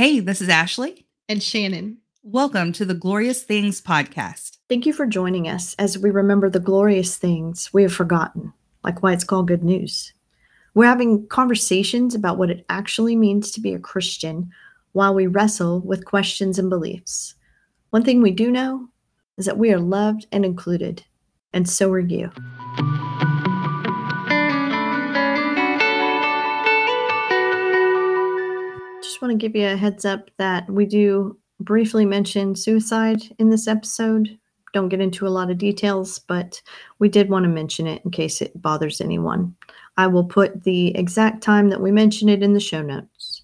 Hey, this is Ashley. and Shannon. Welcome to the Glorious Things podcast. Thank you for joining us as we remember the glorious things we have forgotten, like why it's called good news. We're having conversations about what it actually means to be a Christian while we wrestle with questions and beliefs. One thing we do know is that we are loved and included, and so are you. Just want to give you a heads up that we do briefly mention suicide in this episode. Don't get into a lot of details, but we did want to mention it in case it bothers anyone. I will put the exact time that we mention it in the show notes.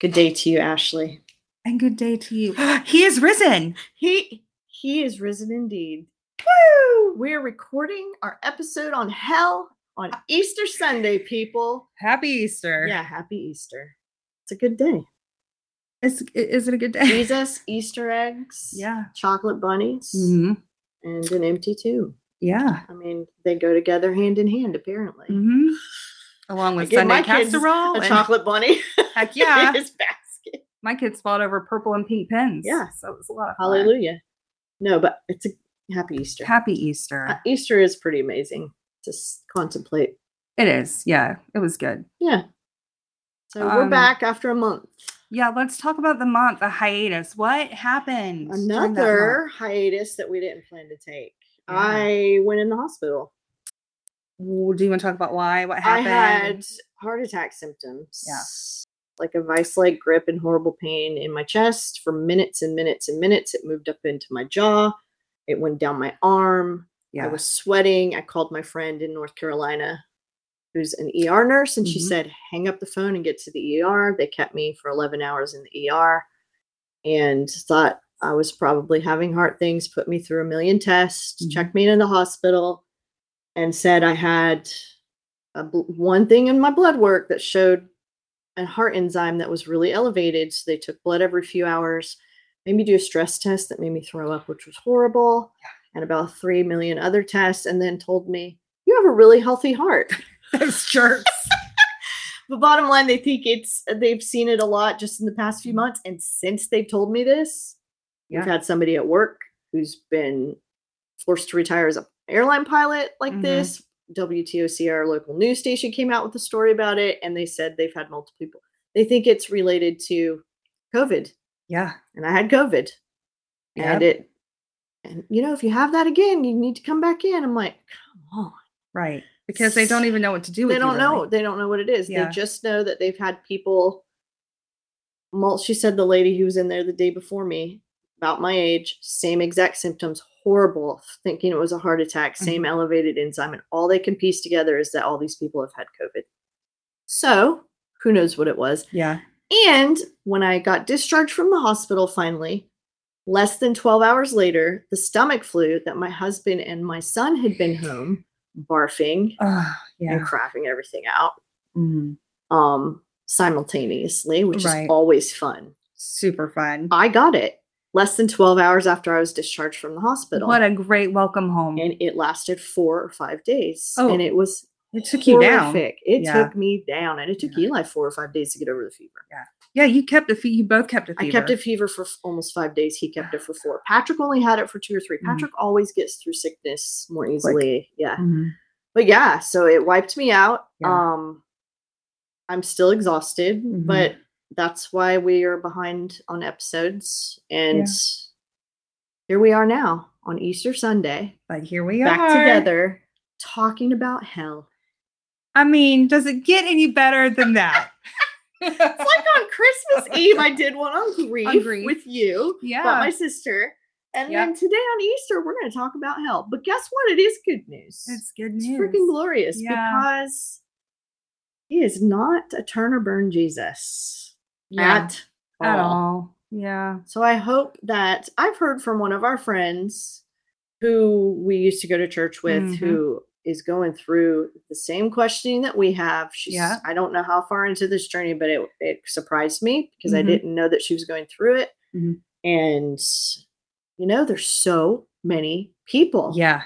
Good day to you, Ashley. And good day to you. he is risen. He he is risen indeed. Woo! We're recording our episode on hell on Easter Sunday, people. Happy Easter. Yeah, happy Easter. It's a good day. Is, is it a good day? Jesus, Easter eggs, Yeah. chocolate bunnies, hmm and an empty tube. Yeah. I mean, they go together hand in hand, apparently. hmm Along with Sunday casserole. A and- chocolate bunny. Heck yeah. his basket. My kids fought over purple and pink pens. Yeah. So it was a lot of fun. Hallelujah. No, but it's a happy Easter. Happy Easter. Uh, Easter is pretty amazing to contemplate. it is. Yeah. It was good. Yeah. So we're Um, back after a month. Yeah. Let's talk about the month, the hiatus. What happened? during that? Another hiatus that we didn't plan to take. Yeah. I went in the hospital. Well, Do you want to talk about why? What happened? I had heart attack symptoms. Yeah. Like a vice like grip and horrible pain in my chest for minutes and minutes and minutes. It moved up into my jaw. It went down my arm. Yeah. I was sweating. I called my friend in North Carolina who's an ER nurse and she Mhm. said, hang up the phone and get to the ER. They kept me for 11 hours in the ER and thought I was probably having heart things, put me through a million tests, Mhm. checked me into the hospital, and said I had a one thing in my blood work that showed a heart enzyme that was really elevated. So they took blood every few hours, made me do a stress test that made me throw up, which was horrible, and about 3 million other tests, and then told me, You have a really healthy heart. Those jerks. But bottom line, they think it's they've seen it a lot just in the past few months. And since they've told me this, Yeah. we've had somebody at work who's been forced to retire as an airline pilot like Mhm. this. WTOC, our local news station, came out with a story about it, and they said they've had multiple people. They think it's related to COVID, yeah. and I had COVID, and it, and you know, if you have that again, you need to come back in. I'm like, come on. Right. Because they don't even know what to do with they don't know really. they don't know what it is Yeah. they just know that they've had people mul- she said the lady who was in there the day before me about my age same exact symptoms horrible thinking it was a heart attack same Mm-hmm. elevated enzyme and all they can piece together is that all these people have had covid so who knows what it was Yeah. and when i got discharged from the hospital finally less than 12 hours later the stomach flu that my husband and my son had been home barfing Oh, yeah. and crapping everything out Mhm. um simultaneously which Right. is always fun Super fun. i got it less than 12 hours after i was discharged from the hospital What a great welcome home. and it lasted four or five days Oh, and it was it took you down. it Yeah. took me down and it took Yeah. eli four or five days to get over the fever Yeah, you kept a fever. You both kept a fever. i kept a fever for f- almost five days he kept it for four patrick only had it for two or 3 Mhm. patrick always gets through sickness more easily yeah Mhm. but yeah so it wiped me out Yeah. um i'm still exhausted Mhm. but that's why we are behind on episodes and here we are now on easter sunday But here we back are. together talking about hell I mean, does it get any better than that? It's like on christmas eve i did one on grief, grief. with you yeah. my sister and Yep. then today on easter we're going to talk about hell but guess what it is good news it's good news. It's freaking glorious Yeah. because he is not a turn or burn Jesus Yeah, at, at all. all. Yeah. So I hope that I've heard from one of our friends who we used to go to church with Mhm. who is going through the same questioning that we have. She's Yeah. I don't know how far into this journey, but it it surprised me because Mhm. I didn't know that she was going through it. Mhm. And you know, there's so many people Yeah.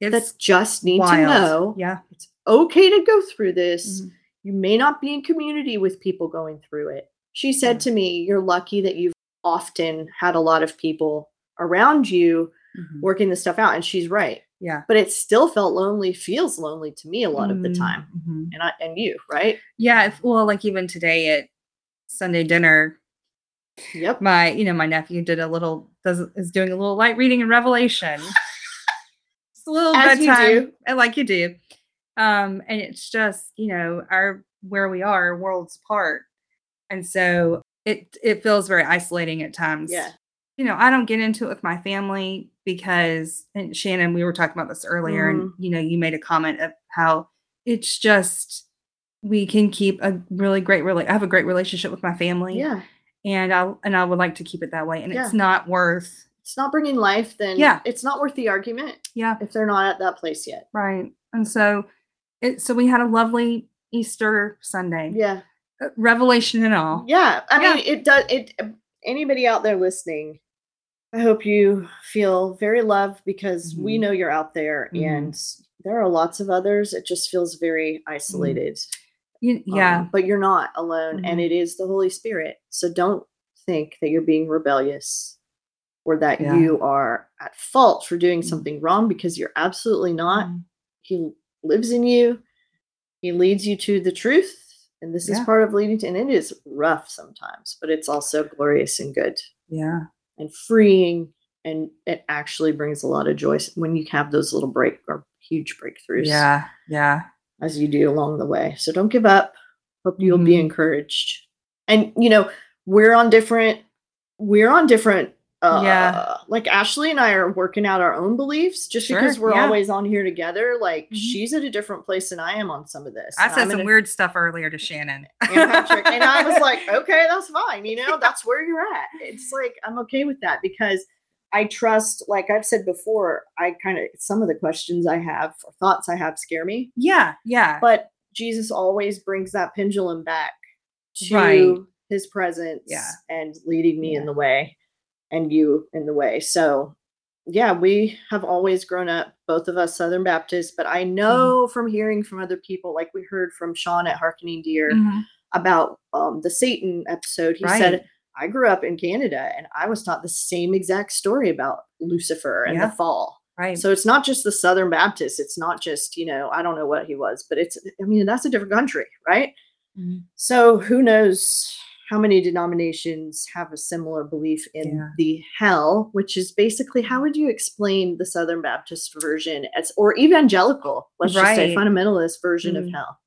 It's that just need wild. to know Yeah. it's okay to go through this. Mhm. You may not be in community with people going through it. She said to me, You're lucky that you've often had a lot of people around you Mhm. working this stuff out. And she's right. Yeah. But it still felt lonely, feels lonely to me a lot of the time. mhm. And I and you, right? Yeah. If, well, like even today at Sunday dinner, Yep. my you know my nephew did a little does is doing a little light reading in Revelation. it's a little As you bedtime, and like you do, um, and it's just you know our where we are worlds apart, and so it it feels very isolating at times. Yeah. You know I don't get into it with my family because and Shannon we were talking about this earlier, and Mm-hmm. you know you made a comment of how it's just we can keep a really great really I have a great relationship with my family Yeah. and I and I would like to keep it that way. And Yeah. it's not worth. It's not bringing life, then Yeah. it's not worth the argument Yeah, if they're not at that place yet. right. And so, it so we had a lovely Easter Sunday, Yeah. uh, Revelation and all. Yeah. I Yeah. mean, it does. It. Anybody out there listening, I hope you feel very loved because we Mhm. know you're out there, Mhm. and there are lots of others. It just feels very isolated. You- yeah, Um, but you're not alone, and Mhm. it is the Holy Spirit. So don't think that you're being rebellious or that Yeah. you are at fault for doing Mhm. something wrong because you're absolutely not. He lives in you. He leads you to the truth. And this is part of leading to, and it is rough sometimes, but it's also glorious and good yeah, and freeing. And it actually brings a lot of joy when you have those little break or huge breakthroughs yeah, yeah. as you do along the way. So don't give up. Hope you'll be Mhm. encouraged. And you know, we're on different we're on different uh Yeah. like Ashley and I are working out our own beliefs just Sure, because we're yeah. always on here together. Like Mhm. she's at a different place than I am on some of this. I said some a- weird stuff earlier to Shannon. and Patrick, and I was like, okay, that's fine. You know, that's where you're at. It's like I'm okay with that because I trust, like I've said before, I kind of some of the questions I have or thoughts I have scare me yeah, yeah, but Jesus always brings that pendulum back to Right. his presence Yeah. and leading me in the way and you in the way. So, yeah, we have always grown up, both of us Southern Baptists, but I know Mm-hmm. from hearing from other people, like we heard from Sean at Harkening Deer Mhm. about um, the Satan episode. He Right. said, I grew up in Canada and I was taught the same exact story about Lucifer and Yeah. the fall. right. So it's not just the Southern Baptist. It's not just, you know, I don't know what he was, but it's, I mean, that's a different country, right? Mhm. So who knows how many denominations have a similar belief in Yeah. the hell, which is basically how would you explain the Southern Baptist version as, or evangelical, let's just say fundamentalist version Mm. of hell?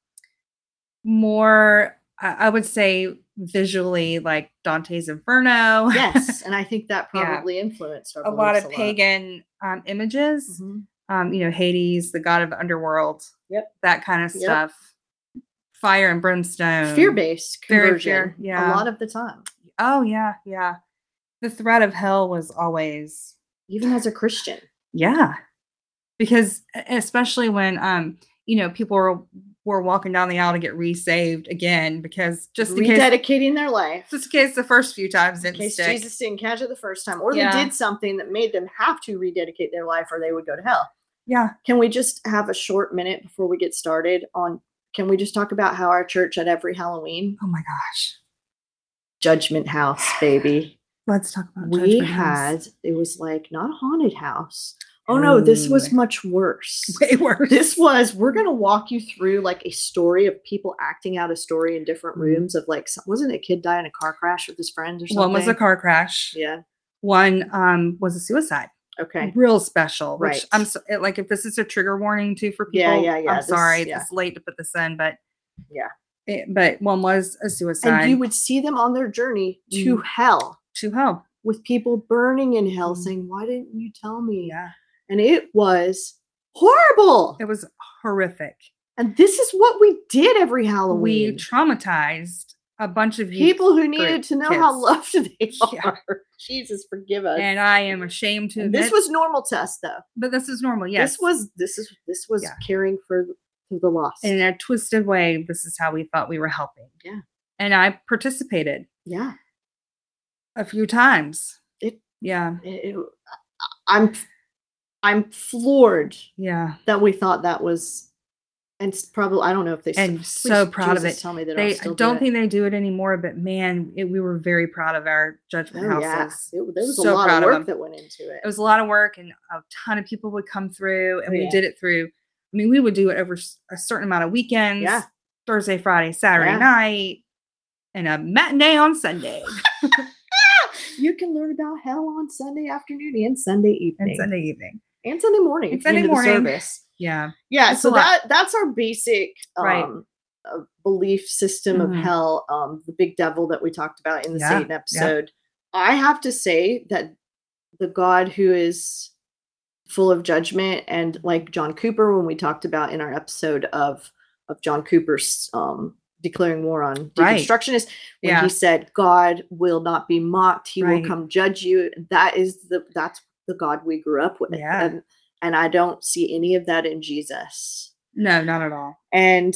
More, I, would say, visually like Dante's Inferno. Yes. and I think that Yeah. probably influenced our a lot of beliefs pagan um, images. Mhm. Um, you know, Hades, the god of the underworld. Yep. That kind of Yep. stuff. Fire and brimstone. Fear based very conversion fear- yeah. a lot of the time, Oh yeah, yeah. The threat of hell was always even as a Christian. yeah, because especially when um you know people were were walking down the aisle to get resaved again because just in case rededicating their life. just in case the first few times didn't case stick. Jesus didn't catch it the first time, or Yeah. they did something that made them have to rededicate their life, or they would go to hell. Yeah. Can we just have a short minute before we get started on? Can we just talk about how our church at every Halloween, Oh my gosh. Judgment House, baby, Let's talk about we Judgment House. had it was like not a haunted house. Oh no, this was much worse. way worse. This was we're gonna walk you through like a story of people acting out a story in different Mhm. rooms of like some- wasn't a kid die in a car crash with his friends or something? one was a car crash. Yeah. One um was a suicide. Okay. real special. Which Right. I'm so, like, if this is a trigger warning too for people, Yeah, yeah, yeah, I'm this- sorry, yeah. it's late to put this in, but Yeah. it, but one was a suicide. and you would see them on their journey to Mm. hell to hell. with people burning in hell Mm. saying why didn't you tell me Yeah, and it was horrible it was horrific. and this is what we did every Halloween. We traumatized a bunch of people who needed to know how loved they Yeah. are jesus forgive us and I am ashamed to this was normal to us though but this is normal. Yes, this was this is this was Yeah. caring for for the lost in a twisted way. This is how we thought we were helping. Yeah. and I participated yeah a few times. It- yeah, it- it- uh, i'm i'm floored yeah. that we thought that was and s- probably I don't know if they. still- and please, so proud of Jesus, it. Tell me that They I still don't do it. think they do it anymore, but man, it, we were very proud of our judgment Oh, yeah. houses. It- there was So a lot proud of of work them. that went into it. It was a lot of work, and a ton of people would come through, oh, and Oh, we yeah. did it through. I mean, we would do it over s- a certain amount of weekends. Yeah. Thursday, Friday, Saturday Yeah. night, and a matinee on Sunday. you can learn about hell on Sunday afternoon and Sunday evening and Sunday evening. and Sunday morning. And at the end Sunday morning. Yeah. Yeah, It's so that that's our basic Right. um uh, belief system Mhm. of hell, um the big devil that we talked about in the Yeah, Satan yeah. episode. I have to say that the God who is full of judgment and like John Cooper when we talked about in our episode of of John Cooper's um declaring war on Right. when Yeah. he said God will not be mocked he Right. will come judge you that is the that's the God we grew up with Yeah. and and I don't see any of that in Jesus No, not at all. and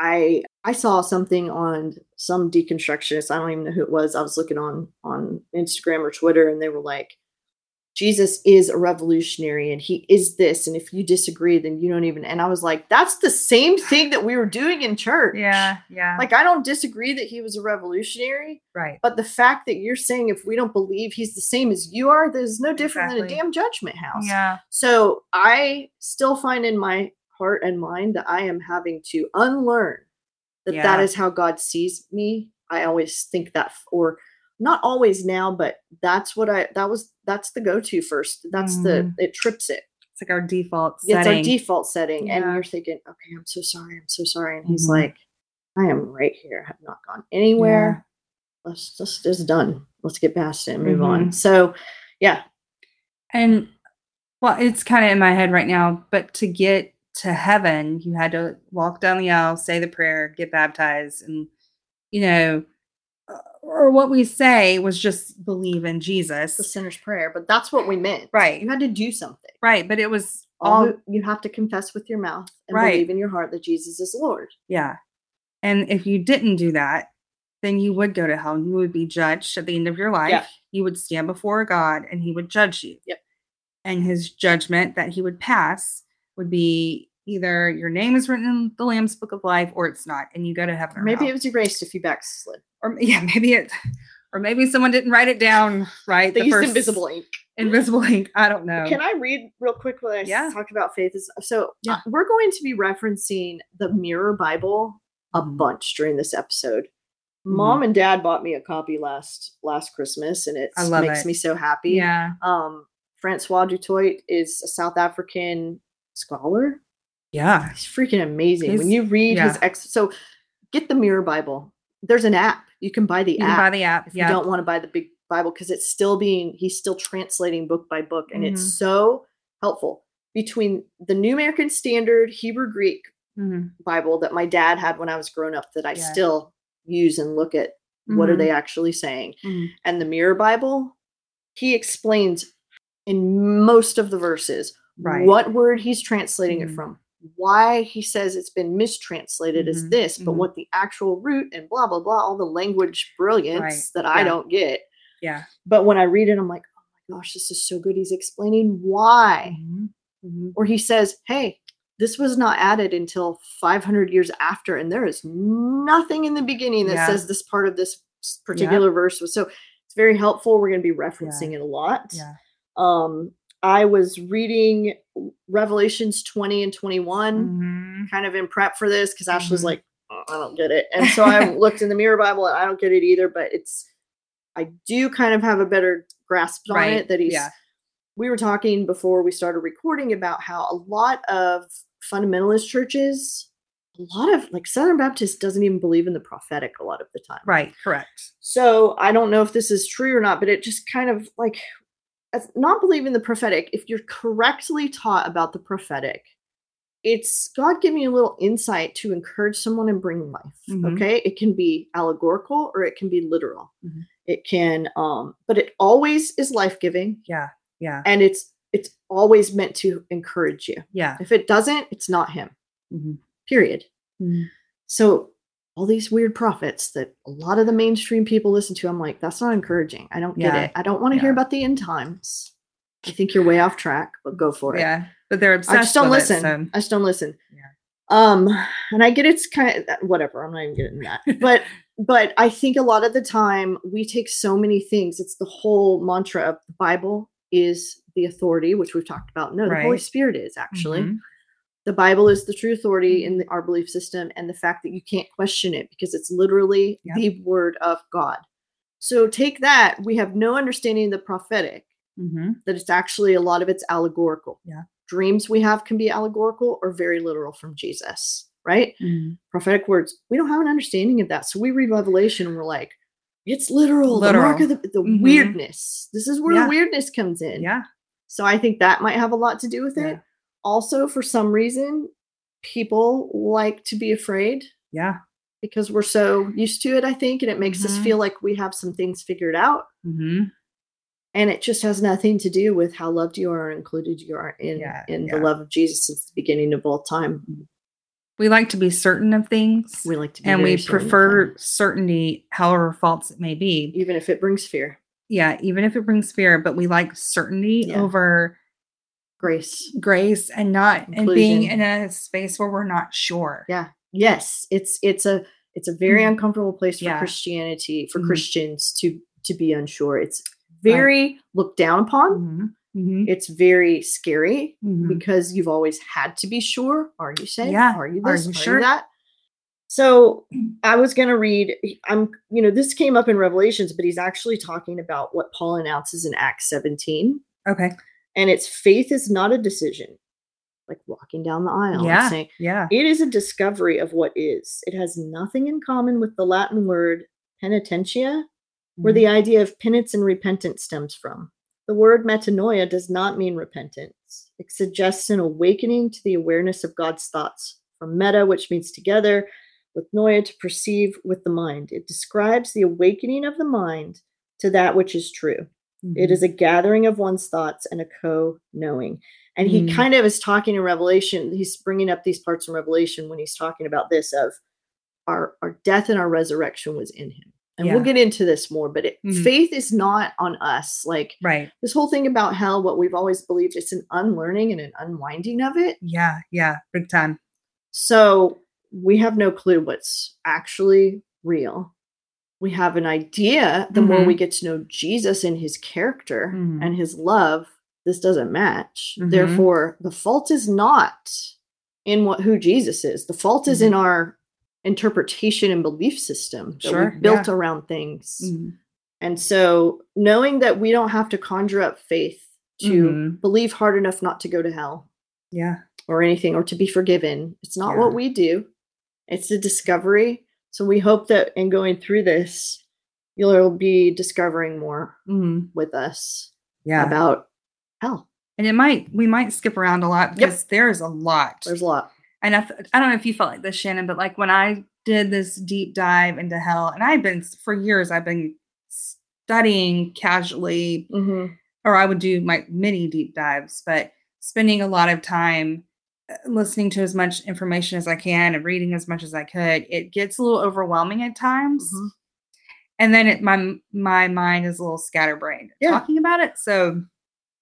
i i saw something on some deconstructionist i don't even know who it was i was looking on on instagram or twitter and they were like jesus is a revolutionary and he is this and if you disagree then you don't even and i was like that's the same thing that we were doing in church Yeah. Yeah. like i don't disagree that he was a revolutionary right. but the fact that you're saying if we don't believe he's the same as you are there's no different than a damn judgment house Yeah. so I still find in my heart and mind that I am having to unlearn that that Yeah. is how God sees me. I always think that, or not always now, but that's what I, that was, that's the go to first. That's the, it trips it. It's like our default It's our default setting. And you're thinking, okay, I'm so sorry. I'm so sorry. And he's Mhm. like, I am right here. I have not gone anywhere. Let's just, just done. Let's get past it and move on. Mhm. So yeah, And well, it's kind of in my head right now, but to get to heaven, you had to walk down the aisle, say the prayer, get baptized, and you know, or what we say was just believe in Jesus. the sinner's prayer, but that's what we meant. Right. You had to do something. Right. But it was all all, you have to confess with your mouth and Right. believe in your heart that Jesus is Lord. yeah. And if you didn't do that, then you would go to hell. You would be judged at the end of your life. Yeah. You would stand before God and he would judge you. Yep. And his judgment that he would pass would be either your name is written in the Lamb's book of life or it's not, and you go to heaven. Maybe it was erased if you backslid. Or yeah, maybe it, or maybe someone didn't write it down right. They the used first invisible ink. invisible ink. I don't know. Can I read real quick what I s- Yeah. talk about faith? Is so uh, Yeah. we're going to be referencing the Mirror Bible a bunch during this episode. Mom and Dad bought me a copy last last Christmas, and it makes it. me so happy. Yeah. Um, Francois du Toit is a South African scholar. Yeah. He's freaking amazing. when you read his ex, so get the Mirror Bible. There's an app you can buy the You app can buy the app. if Yeah. you don't want to buy the big Bible because it's still being he's still translating book by book and Mhm. it's so helpful between the New American Standard Hebrew Greek Mhm. Bible that my dad had when I was growing up that I Yeah. still use and look at what are they actually saying Mhm. and the Mirror Bible he explains in most of the verses Right. what word he's translating it Mhm. from why he says it's been mistranslated as Mhm, this but mhm. what the actual root and blah blah blah all the language brilliance that i don't get Yeah. but when i read it i'm like oh my gosh this is so good he's explaining why Mhm. Mhm. or he says hey this was not added until 500 years after and there is nothing in the beginning that Yeah. says this part of this particular verse was so it's very helpful we're going to be referencing it a lot Yeah. um i was reading revelations 20 and 21 Mhm. kind of in prep for this because ashley's Mhm. like "Oh, i don't get it and so i looked in the mirror bible and i don't get it either but it's i do kind of have a better grasp on Right, it that he's yeah. we were talking before we started recording about how a lot of fundamentalist churches a lot of like southern baptist doesn't even believe in the prophetic a lot of the time Right. Correct. so I don't know if this is true or not, but it just kind of like as not believing the prophetic. If you're correctly taught about the prophetic, it's God giving you a little insight to encourage someone and bring life. Mhm. Okay, it can be allegorical or it can be literal. Mhm. It can, um, but it always is life giving, Yeah. Yeah. and it's it's always meant to encourage you. Yeah. If it doesn't, it's not Him. Mhm. Period. Mhm. So all these weird prophets that a lot of the mainstream people listen to, I'm like, that's not encouraging. I don't get Yeah. it. I don't want to hear about the end times. I think you're way off track, but go for it. Yeah. But they're obsessed. I just don't listen. It, so. I just don't listen. Yeah. Um, and I get it's kind of whatever. I'm not even getting that, but but I think a lot of the time we take so many things. It's the whole mantra of the Bible is the authority, which we've talked about. No, the Holy Spirit is actually. Mhm. The Bible is the true authority in the, our belief system, and the fact that you can't question it because it's literally Yep. the word of God. So take that. We have no understanding of the prophetic, Mhm. that it's actually a lot of it's allegorical. Yeah. Dreams we have can be allegorical or very literal from Jesus, right? Mhm. Prophetic words. We don't have an understanding of that. So we read Revelation and we're like, it's literal. The mark of the, the Mhm. weirdness. This is where Yeah. the weirdness comes in. Yeah. So I think that might have a lot to do with it. Also, for some reason, people like to be afraid Yeah. because we're so used to it, I think, and it makes us Mhm. feel like we have some things figured out. hmm And it just has nothing to do with how loved you are, included you are in Yeah, in yeah. the love of Jesus since the beginning of all time. We like to be certain of things, We like to be and we very certain of prefer certainty, however false it may be. even if it brings fear, Yeah, even if it brings fear, but we like certainty Yeah. over grace. grace and not and being in a space where we're not sure. Yeah. Yes, it's it's a it's a very Mhm. uncomfortable place for Yeah. Christianity for Mhm. Christians to to be unsure. It's very looked down upon. Mhm. Mhm. It's very scary Mhm. because you've always had to be sure. Are you safe? Yeah. Are you this Are you Are sure? you that? So I was going to read. I'm, you know, this came up in Revelations, but he's actually talking about what Paul announces in Acts 17, Okay. And it's faith is not a decision, like walking down the aisle. Yeah. saying, Yeah. it is a discovery of what is. It has nothing in common with the Latin word penitentia, where Mhm. the idea of penance and repentance stems from. The word metanoia does not mean repentance. It suggests an awakening to the awareness of God's thoughts, from meta, which means together, with noia to perceive with the mind. It describes the awakening of the mind to that which is true. It Mhm. is a gathering of one's thoughts and a co knowing. And he Mm. kind of is talking in Revelation. He's bringing up these parts in Revelation when he's talking about this of our, our death and our resurrection was in him. And we'll get into this more, but it, Mhm. faith is not on us. Like right. this whole thing about hell, what we've always believed, it's an unlearning and an unwinding of it. Yeah. Yeah. Big time. So we have no clue what's actually real. We have an idea the more we get to know Jesus and his character Mhm. and his love, this doesn't match. Mhm. Therefore, the fault is not in what who Jesus is. The fault is in our interpretation and belief system that Sure, we built yeah. around things. Mhm. And so knowing that we don't have to conjure up faith to believe hard enough not to go to hell Yeah. or anything or to be forgiven. It's not Yeah. what we do. It's a discovery. So we hope that in going through this, you'll be discovering more Mhm. with us Yeah. about hell. and it might we might skip around a lot Yep. because there's a lot. There's a lot. and I, I don't know if you felt like this, Shannon, but like when I did this deep dive into hell, and I've been for years, I've been studying casually, Mm-hmm. or I would do my mini deep dives, but spending a lot of time listening to as much information as I can and reading as much as I could. It gets a little overwhelming at times, Mhm. and then it, my my mind is a little scatterbrained Yeah. talking about it. So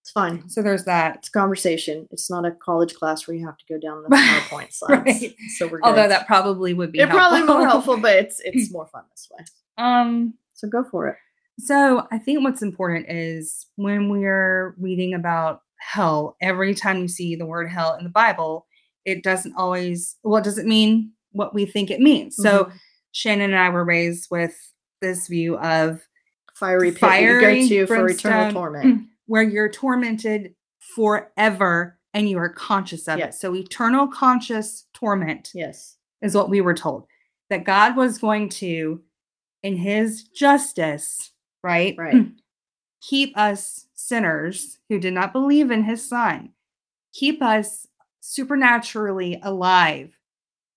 It's fine. so there's that. It's conversation. It's not a college class where you have to go down the PowerPoint slides. Right. So we're Although that probably would be it probably more helpful, but it's it's more fun this way. Um. So go for it. So I think what's important is when we're reading about hell, every time you see the word hell in the Bible, it doesn't always, well, does it mean what we think it means. So Mhm. Shannon and I were raised with this view of fiery pit fiery you go to for eternal torment. where you're tormented forever and you are conscious of Yeah. it. So eternal conscious torment Yes. is what we were told that God was going to, in his justice, right? Right. Keep us sinners who did not believe in his son, keep us supernaturally alive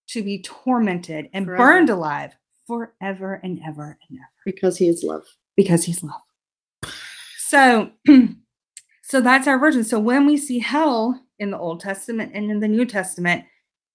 to be tormented and Forever. burned alive forever and ever and ever Because he is love. because he's love. So, so that's our version. So when we see hell in the Old Testament and in the New Testament,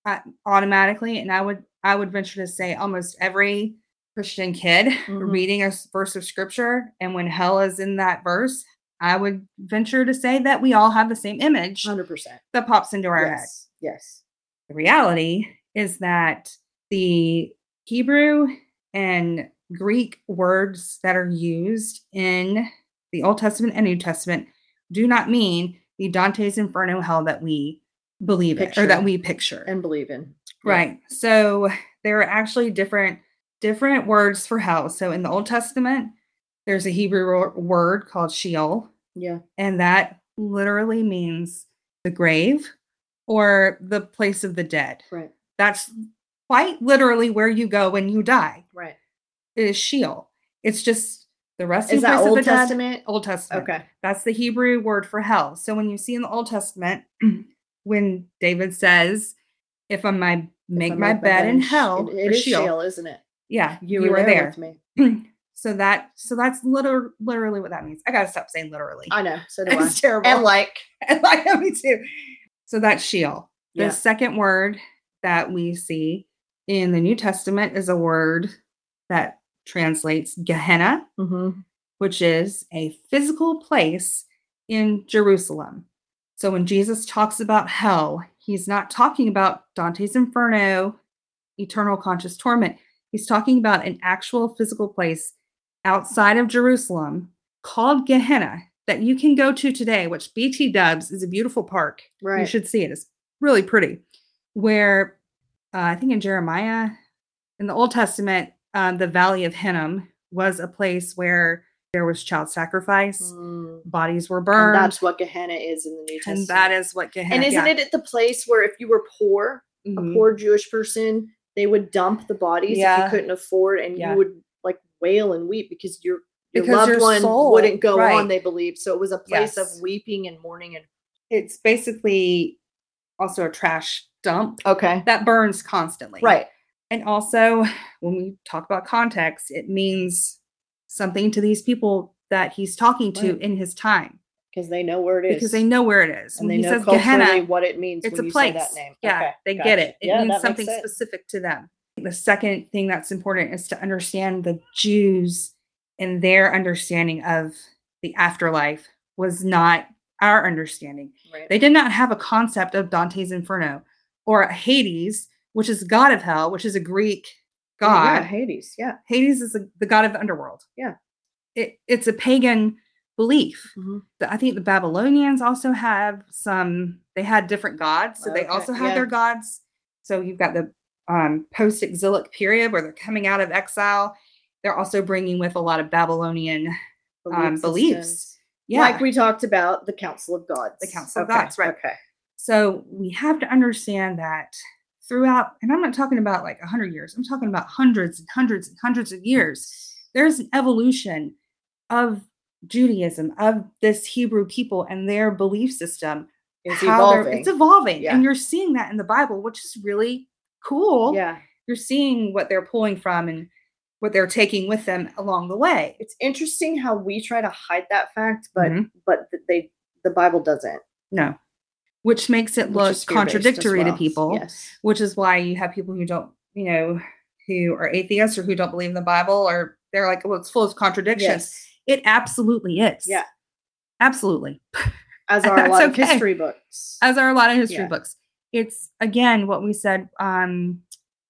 uh, automatically, and I would I would venture to say almost every Christian kid Mhm. reading a verse of scripture, and when hell is in that verse, I would venture to say that we all have the same image 100%. that pops into our head. Yes. Yes. The reality is that the Hebrew and Greek words that are used in the Old Testament and New Testament do not mean the Dante's Inferno hell that we believe in or that we picture. and believe in. Yeah. Right. So there are actually different different words for hell. So in the Old Testament, there's a Hebrew word called Sheol, Yeah. and that literally means the grave or the place of the dead. Right. That's quite literally where you go when you die. Right. It is Sheol. It's just the resting Is that place Old of the dead. Testament? Old Testament. Okay. That's the Hebrew word for hell. So when you see in the Old Testament, when David says, "If I might make If I my make bed in hell, It, it is Sheol," Sheol, isn't it? Yeah, You, were, there, with me. so that so that's literally literally what that means. I gotta stop saying literally. I know. So do I. terrible. And like, And like me too. So that's Sheol. The Yeah. second word that we see in the New Testament is a word that translates Gehenna, mhm, which is a physical place in Jerusalem. So when Jesus talks about hell, he's not talking about Dante's Inferno, eternal conscious torment. He's talking about an actual physical place outside of Jerusalem called Gehenna that you can go to today, which BT Dubs is a beautiful park. Right. You should see it. It's really pretty. Where uh, I think in Jeremiah, in the Old Testament, um, the Valley of Hinnom was a place where there was child sacrifice, Mm, bodies were and burned, that's what Gehenna is in the New Testament. and that is what Gehenna. Is and isn't yeah. it at the place where if you were poor, Mhm. a poor Jewish person, they would dump the bodies if you couldn't afford, and Yeah. you would like wail and weep because your your Because loved your one soul- wouldn't go right. on. They believed so. It was a place Yes. of weeping and mourning and It's basically also a trash dump okay, that burns constantly. right, And also, when we talk about context, it means something to these people that he's talking to Right. in his time because they know where it is because they know where it is. and when they he know says Gehenna, what it means. it's when a you place. Say that name. Yeah, Okay, they gotcha. get it. It Yeah, means something specific to them. The second thing that's important is to understand the Jews and their understanding of the afterlife was not our understanding. Right. They did not have a concept of Dante's Inferno or Hades, which is god of hell, which is a Greek oh, god. Yeah, Hades. Yeah. Hades is the, the god of the underworld. Yeah. It, it's a pagan belief. Mhm. I think the Babylonians also have some, they had different gods. So they also had yeah. their gods. So you've got the um, post exilic period where they're coming out of exile. They're also bringing with a lot of Babylonian, um, beliefs. yeah. Like we talked about the Council of Gods. The Council of Gods, right. Okay. So we have to understand that throughout, and I'm not talking about like 100 years, I'm talking about hundreds and hundreds and hundreds of years. There's an evolution of Judaism, of this Hebrew people and their belief system. It's evolving. It's evolving. Yeah. And you're seeing that in the Bible, which is really cool. Yeah. You're seeing what they're pulling from and what they're taking with them along the way. It's interesting how we try to hide that fact, but Mhm. but they the Bible doesn't. No. Which makes it which look contradictory to people. Yes. which is why you have people who don't, you know, who are atheists or who don't believe in the Bible, or they're like, well, it's full of contradictions. Yes. It absolutely is. Yeah. Absolutely. As are a lot of history books. As are a lot of history Yeah. books. It's again what we said um,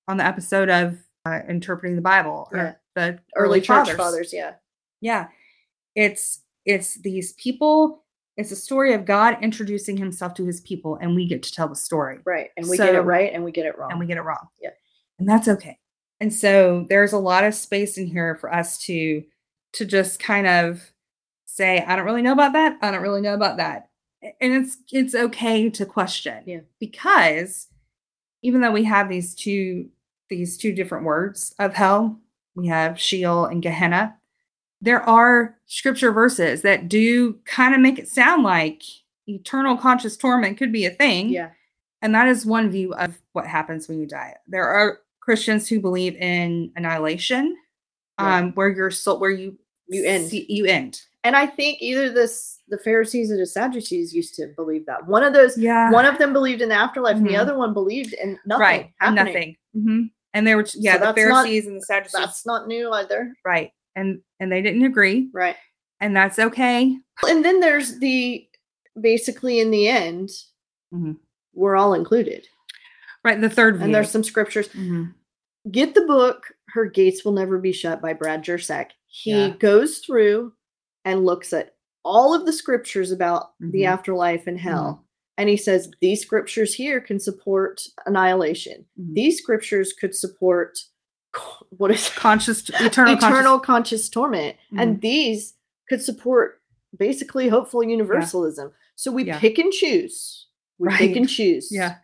on the episode of uh, interpreting the Bible or Yeah. the Early church fathers. fathers. Yeah. Yeah. It's it's these people. It's a story of God introducing Himself to His people, and we get to tell the story. Right. And we get it right and we get it wrong. and we get it wrong. Yeah. And that's okay. And so there's a lot of space in here for us to to just kind of say, I don't really know about that. I don't really know about that. And it's it's okay to question. Yeah. Because even though we have these two these two different words of hell, we have Sheol and Gehenna. There are scripture verses that do kind of make it sound like eternal conscious torment could be a thing. yeah. And that is one view of what happens when you die. There are Christians who believe in annihilation, Yeah. um, where your soul, where you You end. you end. And I think either this the Pharisees or the Sadducees used to believe that. One of those Yeah, one of them believed in the afterlife and the Mhm. other one believed in nothing right, happening. nothing. hmm And they were, yeah, So the that's not- Pharisees and the Sadducees, That's not new either. right? And and they didn't agree, Right. and that's okay. And then there's the basically in the end, Mhm. we're all included. Right. The third view. and there's some scriptures. Mhm. Get the book. Her gates will never be shut by Brad Jersak. He Yeah. goes through and looks at all of the scriptures about the Mhm. afterlife and hell. And he says these scriptures here can support annihilation. Mhm. These scriptures could support what is conscious eternal, eternal conscious- conscious torment. And these could support basically hopeful universalism. So we Yeah. pick and choose. We pick and choose. Yeah.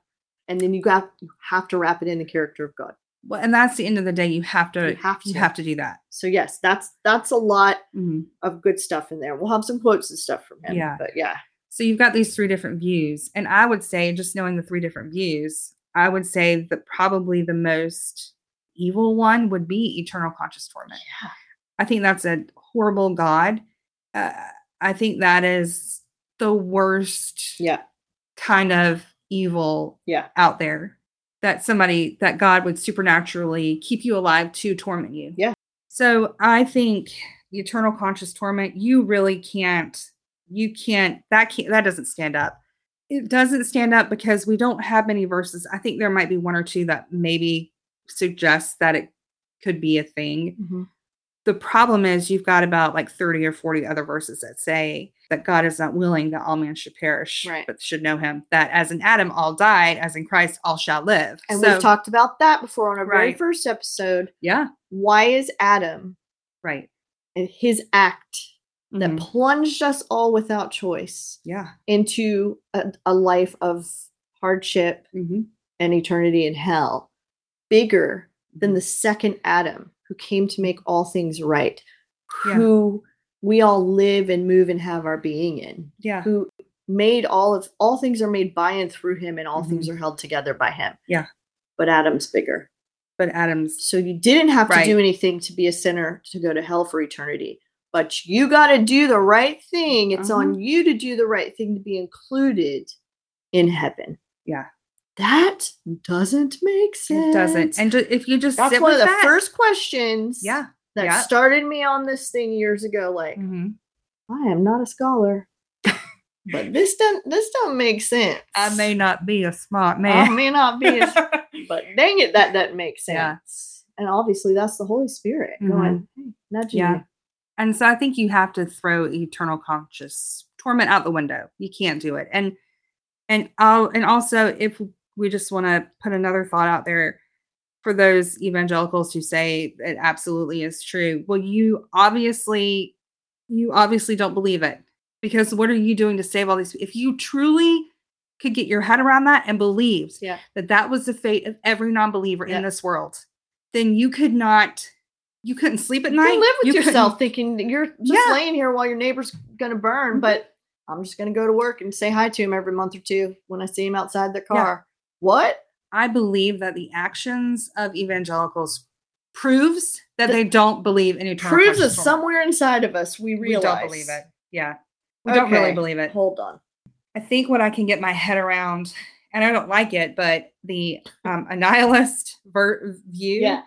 And then you got you have to wrap it in the character of God. Well, and that's the end of the day. You have to. You have You to. have to do that. So yes, that's that's a lot Mhm. of good stuff in there. We'll have some quotes and stuff from him. Yeah. But yeah. So you've got these three different views, and I would say, just knowing the three different views, I would say that probably the most evil one would be eternal conscious torment. Yeah. I think that's a horrible God. Uh, I think that is the worst Yeah. kind of evil Yeah. out there. That somebody, that God would supernaturally keep you alive to torment you. Yeah. So I think the eternal conscious torment, you really can't, you can't, that can't, that doesn't stand up. It doesn't stand up because we don't have many verses. I think there might be one or two that maybe suggest that it could be a thing Mm-hmm. The problem is you've got about like 30 or 40 other verses that say that God is not willing that all men should perish, Right. but should know him. That as in Adam all died, as in Christ all shall live. And so, we've talked about that before on our very first episode. yeah, Why is Adam right. and his act that Mhm. plunged us all without choice Yeah. into a, a life of hardship Mhm. and eternity in hell bigger than Mhm. the second Adam who came to make all things right, Yeah. who we all live and move and have our being in, Yeah. who made all of all things are made by and through him and all things are held together by him. Mm-hmm. Yeah. But Adam's bigger. But Adam's, So you didn't have to do anything to be a sinner to go to hell for eternity. But you got to do the right thing. It's Uh-huh. on you to do the right thing to be included in heaven. Yeah. That doesn't make sense. it doesn't. And ju- if you just that's one of the that, first questions yeah. that yeah. started me on this thing years ago. Like, Mhm. I am not a scholar. but this doesn't this don't make sense. I may not be a smart man. I may not be as but dang it, that doesn't make sense. Yeah. And obviously that's the Holy Spirit Mhm. going, hey, nudging Yeah. you. And so I think you have to throw eternal conscious torment out the window. You can't do it. And and I'll and also if we just want to put another thought out there for those evangelicals who say it absolutely is true. Well, you obviously you obviously don't believe it. Because what are you doing to save all these if you truly could get your head around that and believed Yeah. that that was the fate of every non-believer Yeah. in this world, then you could not you couldn't sleep at You night. live with You couldn't- yourself thinking that you're just Yeah. laying here while your neighbor's gonna burn, Mhm. but I'm just gonna go to work and say hi to him every month or two when I see him outside their Yeah. car. What? I believe that the actions of evangelicals proves that The- they don't believe in eternal Proves that somewhere inside of us we we don't believe it. Yeah. We don't really believe it. Hold on. I think what I can get my head around, and I don't like it, but the um, annihilist ver- view Yeah.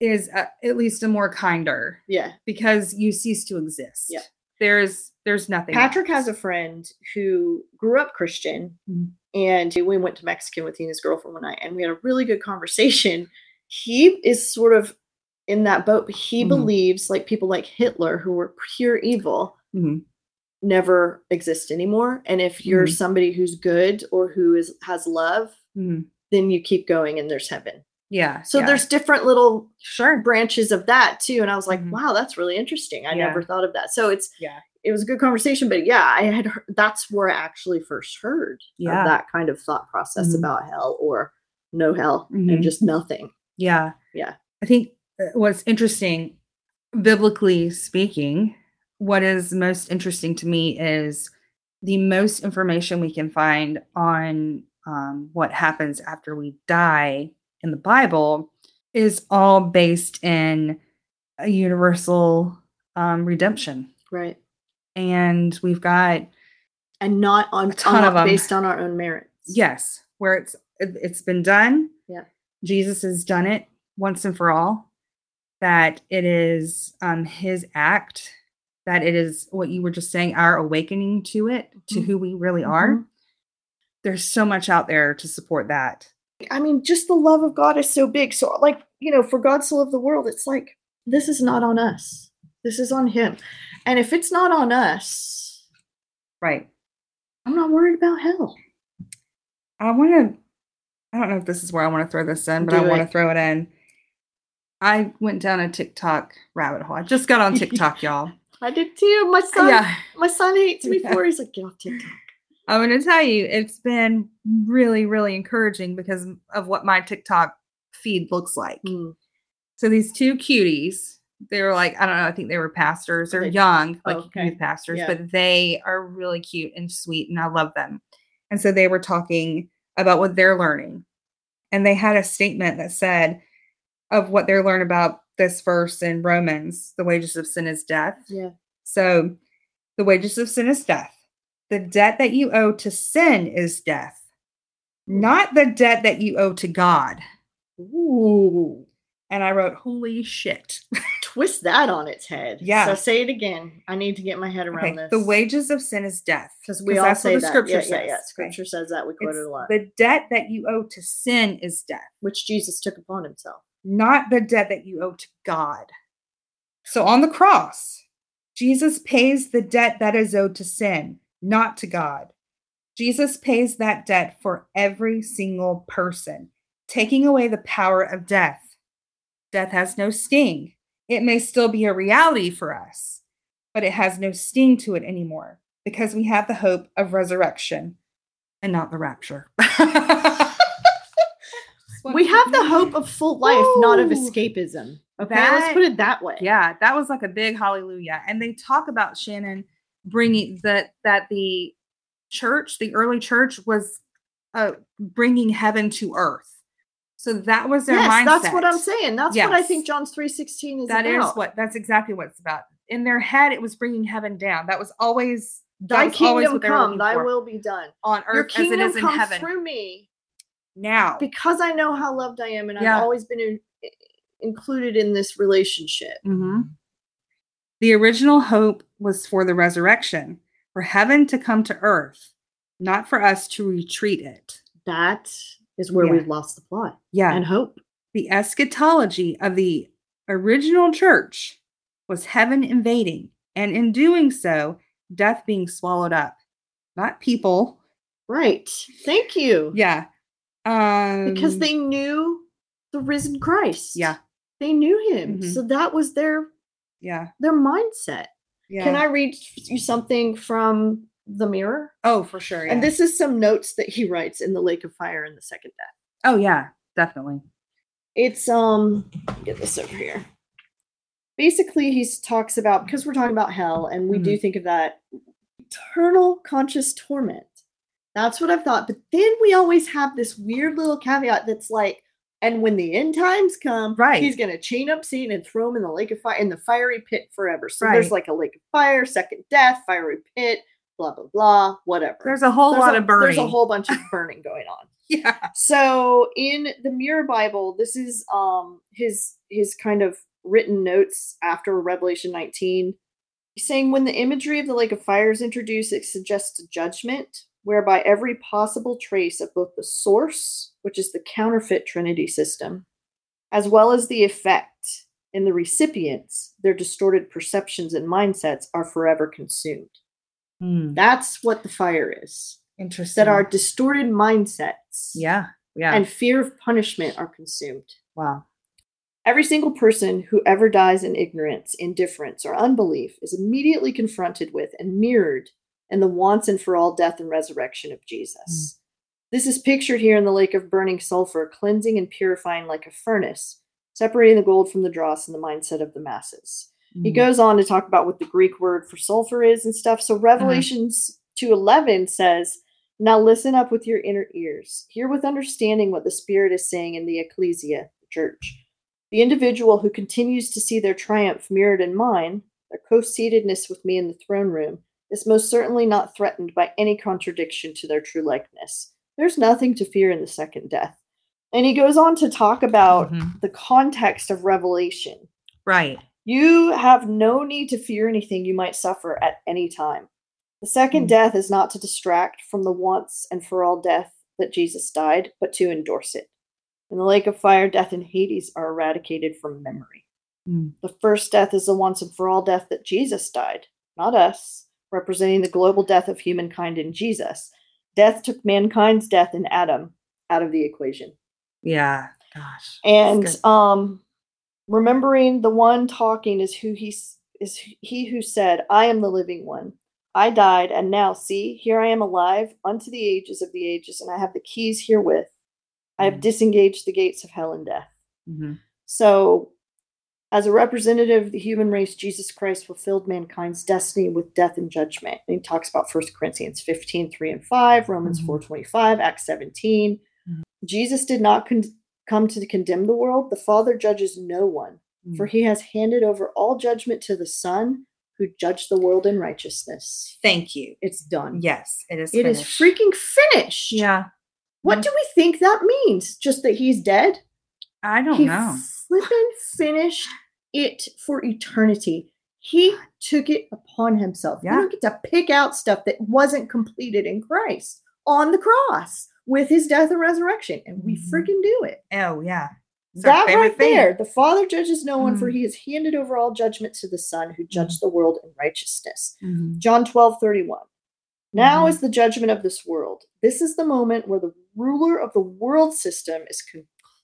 is uh, at least a more kinder Yeah. because you cease to exist. Yeah. There's there's nothing. Patrick else. has a friend who grew up Christian, Mhm. and we went to Mexican with he and his girlfriend one night, and we had a really good conversation. He is sort of in that boat, but he Mhm. believes like people like Hitler, who were pure evil, Mhm. never exist anymore. And if you're Mhm. somebody who's good or who is has love, Mhm. then you keep going, and there's heaven. Yeah. So yeah. there's different little sure. branches of that too. And I was like, Mhm. wow, that's really interesting. I Yeah. never thought of that. So it's Yeah. it was a good conversation, but yeah, I had heard, that's where I actually first heard Yeah. of that kind of thought process Mhm. about hell or no hell Mhm. and just nothing. Yeah. Yeah. I think uh, what's interesting, biblically speaking, what is most interesting to me is the most information we can find on um, what happens after we die in the Bible is all based in a universal um, redemption. Right. And we've got, And not on, A ton on- of 'em. based on our own merits. yes, where it's it- it's been done. Yeah. Jesus has done it once and for all. That it is um, his act. That it is what you were just saying, our awakening to it, to Mhm. who we really are. Mhm. There's so much out there to support that. I mean, just the love of God is so big. So, like, you know, for God so loved the world, it's like, this is not on us. This is on Him. And if it's not on us, Right. I'm not worried about hell. I want to. I don't know if this is where I want to throw this in, but I want to throw it in. I went down a TikTok rabbit hole. I just got on TikTok, y'all. I did too. My son, Yeah. my son hates me Yeah. for. He's like, get off TikTok. I'm going to tell you, it's been really, really encouraging because of what my TikTok feed looks like. Mm. So these two cuties, they were like, I don't know, I think they were pastors. Okay. young, like Oh, okay. youth pastors, Yeah. but they are really cute and sweet, and I love them. And so they were talking about what they're learning. And they had a statement that said of what they're learning about this verse in Romans, the wages of sin is death. Yeah. So the wages of sin is death. The debt that you owe to sin is death, not the debt that you owe to God. Ooh. And I wrote, Holy shit. Twist that on its head. Yeah. So say it again. I need to get my head around Okay, this. the wages of sin is death. because we 'cause all that's what say the that. scripture yeah, says. yeah, yeah. Okay. Scripture says that. We quote It's it a lot. The debt that you owe to sin is death, which Jesus took upon himself. not the debt that you owe to God. So on the cross, Jesus pays the debt that is owed to sin, not to God. Jesus pays that debt for every single person, taking away the power of death. Death has no sting. It may still be a reality for us, but it has no sting to it anymore because we have the hope of resurrection and not the rapture. We have the hope of full life, not of escapism. Okay, That- let's put it that way. Yeah, that was like a big hallelujah. And they talk about Shannon bringing that that the church, the early church, was uh, bringing heaven to earth. So that was their yes, mindset. that's what I'm saying. That's what I think John's three sixteen is That is about. what. That's exactly what it's about. In their head, it was bringing heaven down. That was always Thy was kingdom were come, thy for will be done. on Your earth as it is in heaven. through me Now, because I know how loved I am, and Yeah. I've always been in, included in this relationship. Mhm. The original hope was for the resurrection, for heaven to come to earth, not for us to retreat it. That is where Yeah. we've lost the plot Yeah. and hope. the eschatology of the original church was heaven invading, and in doing so, death being swallowed up, not people. Right. Thank you. Yeah. Um, Because they knew the risen Christ. Yeah. They knew him. Mhm. So that was their Yeah. their mindset. Yeah. Can I read you something from the mirror? Oh, for sure. Yeah. And this is some notes that he writes in the lake of fire in the second death. Oh, yeah. Definitely. It's um get this over here. Basically, he talks about because we're talking about hell, and we do think of that eternal conscious torment. That's what I've thought. But then we always have this weird little caveat that's like, and when the end times come, Right. he's gonna chain up Satan and throw him in the lake of fire in the fiery pit forever. So Right. there's like a lake of fire, second death, fiery pit, blah blah blah, whatever. There's a whole There's lot a- of burning. There's a whole bunch of burning going on. yeah. So in the Mirror Bible, this is um his his kind of written notes after Revelation 19. He's saying when the imagery of the lake of fire is introduced, it suggests a judgment whereby every possible trace of both the source, which is the counterfeit Trinity system, as well as the effect in the recipients, their distorted perceptions and mindsets are forever consumed. Hmm. That's what the fire is. Interesting. That our distorted mindsets Yeah. Yeah. and fear of punishment are consumed. wow. Every single person who ever dies in ignorance, indifference, or unbelief is immediately confronted with and mirrored in the once and for all death and resurrection of Jesus. This is pictured here in the lake of burning sulfur, cleansing and purifying like a furnace, separating the gold from the dross in the mindset of the masses. He Mm. goes on to talk about what the Greek word for sulfur is and stuff. So Revelations 2:11 says, "Now listen up with your inner ears. Hear with understanding what the Spirit is saying in the ecclesia, the church. The individual who continues to see their triumph mirrored in mine, their co-seatedness with me in the throne room, is most certainly not threatened by any contradiction to their true likeness. There's nothing to fear in the second death." And he goes on to talk about Mhm. the context of Revelation. Right. You have no need to fear anything you might suffer at any time. The second Mm. death is not to distract from the once and for all death that Jesus died, but to endorse it. In the lake of fire, death and Hades are eradicated from memory. Mm. The first death is the once and for all death that Jesus died, not us, representing the global death of humankind in Jesus. Death took mankind's death in Adam out of the equation. Yeah. Gosh. And um remembering the one talking is who he is he who said, I am the living one. I died, and now see, here I am alive unto the ages of the ages, and I have the keys herewith. I have Mhm. disengaged the gates of hell and death. Mhm. So, as a representative of the human race, Jesus Christ fulfilled mankind's destiny with death and judgment. And he talks about 1 Corinthians 15, 3 and 5, Romans Mhm. 4, 25, Acts 17. Mhm. Jesus did not con- come to condemn the world. The Father judges no one, for Mm. he has handed over all judgment to the Son who judged the world in righteousness. Thank you. It's done. Yes, it is. It is finished. freaking finished. Yeah. What Mm. do we think that means? Just that he's dead? I don't he know. flippin' finished it for eternity. He took it upon himself. Yeah. You don't get to pick out stuff that wasn't completed in Christ on the cross with his death and resurrection, and we Mhm. freaking do it. Oh yeah. It's that right thing. there, the Father judges no one, for Mm. he has handed over all judgment to the Son, who judged the world in righteousness. Mhm. John 12, 31. Now Mhm. is the judgment of this world. This is the moment where the ruler of the world system is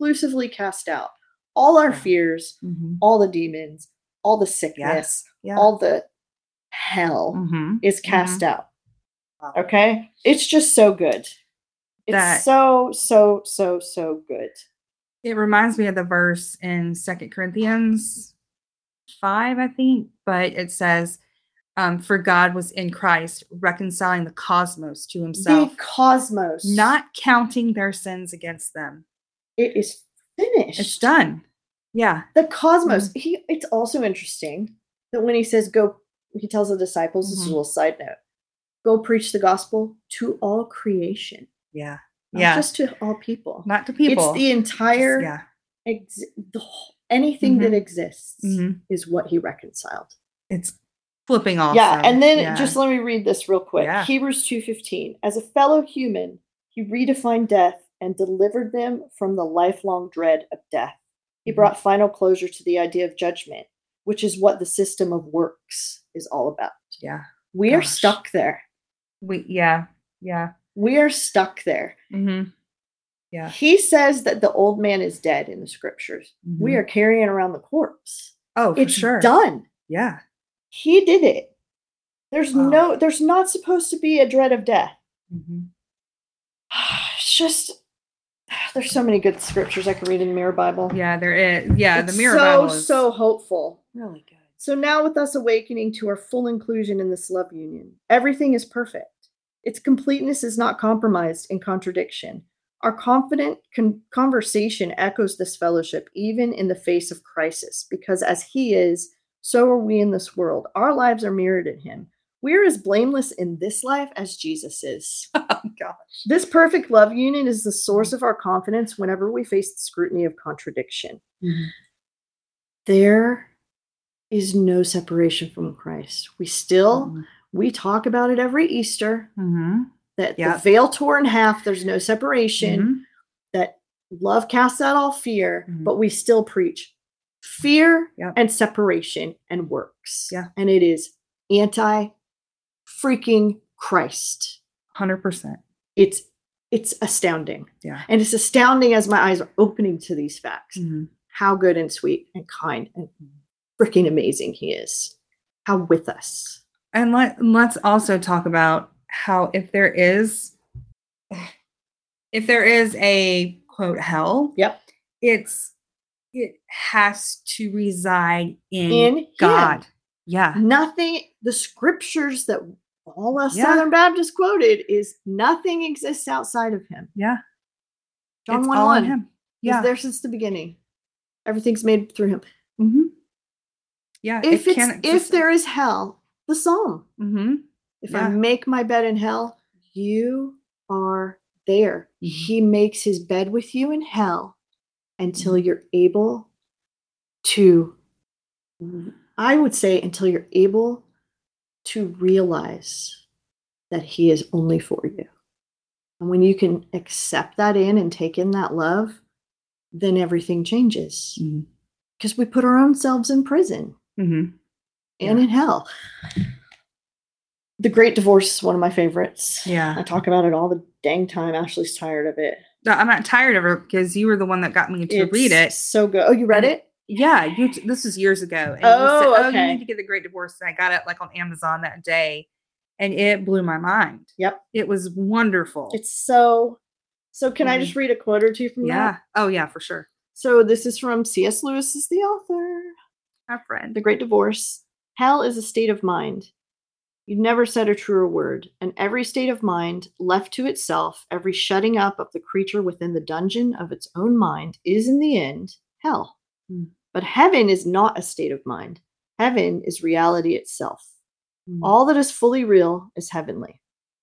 conclusively cast out. All our Yeah. fears, Mhm. all the demons, all the sickness, Yeah. all the hell Mhm. is cast out. Wow. Okay? It's just so good. It's That- so, so, so, so good. It reminds me of the verse in Second Corinthians five, I think, but it says, um, "For God was in Christ, reconciling the cosmos to Himself, the cosmos. not counting their sins against them." It is finished. It's done. Yeah. the cosmos Mm-hmm. he it's also interesting that when he says go he tells the disciples this is a Mhm. little side note go preach the gospel to all creation Yeah. not yeah. just to all people Not to people. it's the entire yeah. ex- the, anything that Mhm. exists Mhm. is what he reconciled It's flipping off. yeah and then yeah. just let me read this real quick Yeah. hebrews 2.15 as a fellow human he redefined death and delivered them from the lifelong dread of death he Mhm. brought final closure to the idea of judgment which is what the system of works is all about yeah. we are stuck there We yeah. Yeah. we are stuck there Mm-hmm. Yeah. he says that the old man is dead in the scriptures we Mhm. are carrying around the corpse Oh, for it's sure. done Yeah. he did it there's Wow. no there's not supposed to be a dread of death hmm it's just there's so many good scriptures I can read in the Mirror Bible. Yeah, there is. Yeah, It's the mirror so Bible is so hopeful. really good. So now with us awakening to our full inclusion in this love union, everything is perfect. Its completeness is not compromised in contradiction. Our confident con- conversation echoes this fellowship even in the face of crisis, because as He is, so are we in this world. Our lives are mirrored in Him. We are as blameless in this life as Jesus is. Oh gosh. This perfect love union is the source of our confidence whenever we face the scrutiny of contradiction. Mhm. There is no separation from Christ. We still Mhm. we talk about it every Easter Mhm. that Yep. the veil tore in half, there's no separation, Mhm. that love casts out all fear, Mhm. but we still preach fear Yep. and separation and works. Yeah. And it is anti freaking Christ. 100%. It's it's astounding. Yeah. And it's astounding as my eyes are opening to these facts. Mhm. How good and sweet and kind and freaking amazing he is. How with us. And let let's also talk about how if there is if there is a quote hell, Yep. it's it has to reside in, In him. God. Yeah. Nothing, the scriptures that all us Yeah. Southern Baptists quoted is nothing exists outside of him. Yeah. John it's 1 all 1. in him. He's Yeah. there since the beginning. Everything's made through him. hmm Yeah. If it it's if there is hell, the psalm. Mhm. If Yeah. I make my bed in hell, you are there. Mhm. He makes his bed with you in hell until Mm-hmm. you're able to, I would say, until you're able to realize that he is only for you. And when you can accept that in and take in that love, then everything changes. Because we put our own selves in prison Mhm. and Yeah. in hell. The Great Divorce is one of my favorites. Yeah. I talk about it all the dang time. Ashley's tired of it. No, I'm not tired of it because you were the one that got me to read it. So good. Oh, you read it? Yeah, you. t- This was years ago. And Oh, you said, oh, okay. you need to get the Great Divorce. And I got it like on Amazon that day, and it blew my mind. Yep. It was wonderful. It's so. So can I Mhm. just read a quote or two from yeah. that? Oh yeah, for sure. So this is from C.S. Lewis, is the author. Our friend. The Great Divorce. Hell is a state of mind. You've never said a truer word. And every state of mind, left to itself, every shutting up of the creature within the dungeon of its own mind, is in the end hell. Mm. But heaven is not a state of mind. Heaven is reality itself. Mm. All that is fully real is heavenly.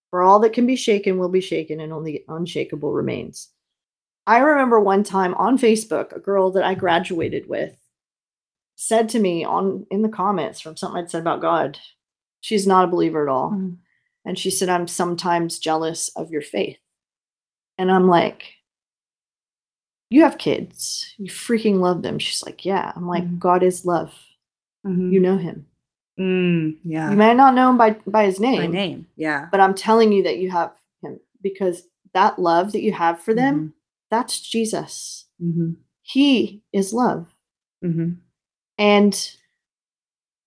For all that can be shaken will be shaken, and only unshakable remains. I remember one time on Facebook, a girl that I graduated with said to me on in the comments from something I'd said about God, she's not a believer at all. Mhm. And she said, I'm sometimes jealous of your faith. And I'm like, You have kids. You freaking love them. She's like, Yeah. I'm like, Mhm. God is love. Mhm. You know him. Mm, yeah. You may not know him by, by his name, My name. Yeah. but I'm telling you that you have him because that love that you have for them, Mm-hmm. that's Jesus. Mhm. He is love. Mhm. and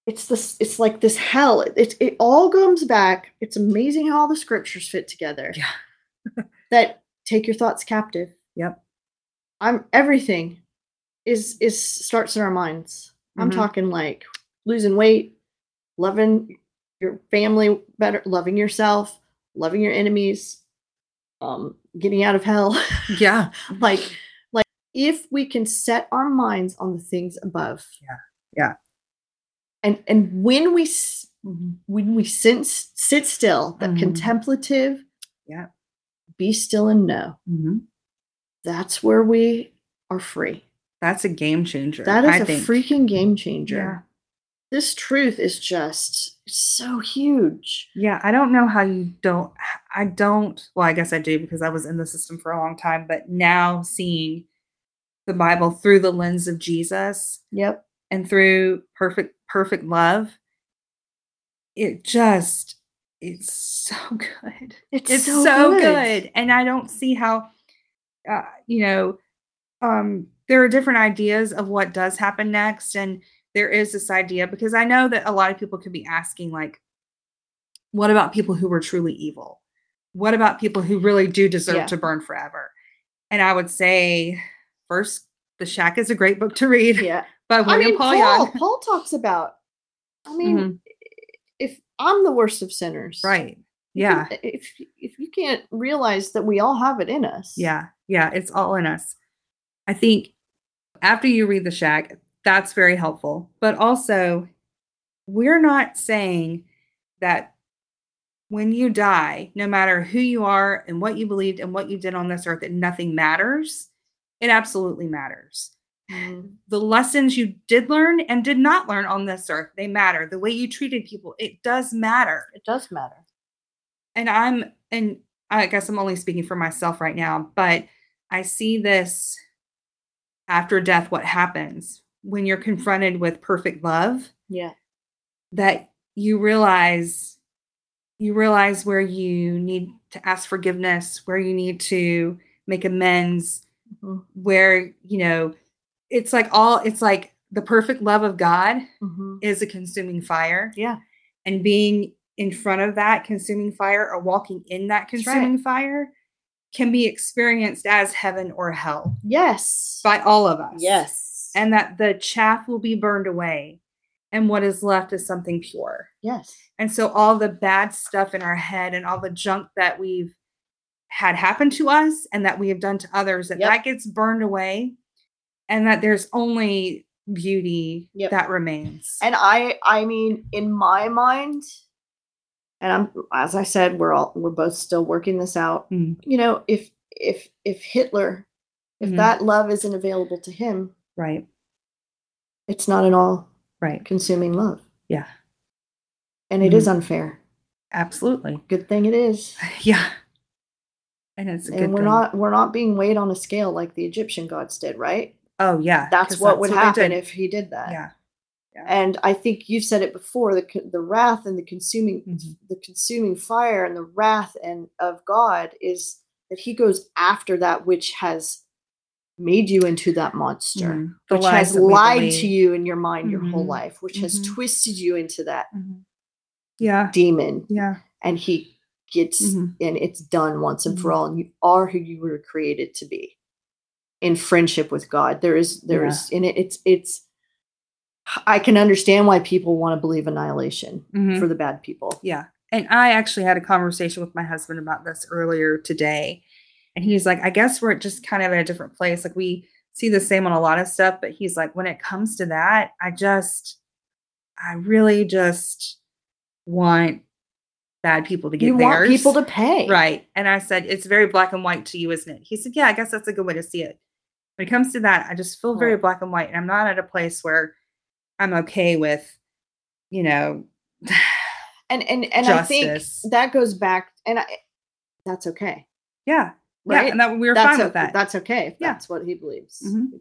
it's this it's like this hell it, it, it all comes back it's amazing how all the scriptures fit together Yeah. that take your thoughts captive Yep. I'm everything is is starts in our minds i'm Mhm. talking like losing weight loving your family better loving yourself loving your enemies um getting out of hell Yeah. like like if we can set our minds on the things above Yeah. Yeah. and and when we Mhm. when we sense sit still that Mhm. contemplative Yeah. be still and know Mhm. That's where we are free That's a game changer. that is I a think. freaking game changer Yeah. this truth is just so huge Yeah, I don't know how you don't. I don't. Well, I guess I do because I was in the system for a long time. But now seeing the Bible through the lens of Jesus yep and through perfect, perfect love, it just it's so good. it's, It's so, so, good. good. and I don't see how. Uh, you know, um, there are different ideas of what does happen next, and there is this idea because I know that a lot of people could be asking, like, what about people who were truly evil? What about people who really do deserve Yeah. to burn forever? And I would say, first, The Shack is a great book to read yeah by i William mean Paul, paul paul talks about i mean Mhm. if i'm the worst of sinners Right. Yeah. if if you can't realize that we all have it in us Yeah, yeah, it's all in us. I think after you read the shack, that's very helpful. But also, we're not saying that when you die, no matter who you are and what you believed and what you did on this earth, that nothing matters. It absolutely matters. Mhm. The lessons you did learn and did not learn on this earth, they matter. The way you treated people, it does matter it does matter and I'm and I guess I'm only speaking for myself right now, but I see this after death what happens when you're confronted with perfect love yeah that you realize you realize where you need to ask forgiveness, where you need to make amends, Mhm. where you know it's like all it's like the perfect love of God Mhm. is a consuming fire yeah and being in front of that consuming fire or walking in that That's right. consuming fire can be experienced as heaven or hell yes by all of us. yes And that the chaff will be burned away and what is left is something pure. yes And so all the bad stuff in our head and all the junk that we've had happen to us and that we have done to others that Yep. that gets burned away and that there's only beauty Yep. that remains. and i i mean in my mind and i'm as i said we're all we're both still working this out Mhm. you know if if if hitler if Mhm. that love isn't available to him right. it's not an all Right. consuming love Yeah. and it is unfair Absolutely. good thing it is Yeah. And it's and we're thing. not we're not being weighed on a scale like the Egyptian gods did, right? Oh yeah. That's what would they happen if he did that. Yeah. And I think you've said it before the the wrath and the consuming Mhm. the consuming fire and the wrath and of God is that he goes after that which has made you into that monster. Mhm. Which has lied to you in your mind your whole Mhm. life, which has Mhm. twisted you into that Mhm. Yeah. demon. Yeah. And he gets Mhm. and it's done once and for all. And you are who you were created to be in friendship with God. There is there Yeah. is in it it's it's I can understand why people want to believe annihilation Mhm. for the bad people. Yeah. And I actually had a conversation with my husband about this earlier today. And he's like, I guess we're just kind of in a different place. Like we see the same on a lot of stuff, but he's like, when it comes to that, I just, I really just want bad people to get You want theirs. people to pay. Right. And I said, it's very black and white to you, isn't it? He said, yeah, I guess that's a good way to see it. When it comes to that, I just feel very Right. black and white. And I'm not at a place where I'm okay with, you know, And and and I think that goes back and I that's okay. yeah. Right? Yeah. And that we were that's fine o- with that. That's okay if Yeah. that's what he believes. Mhm.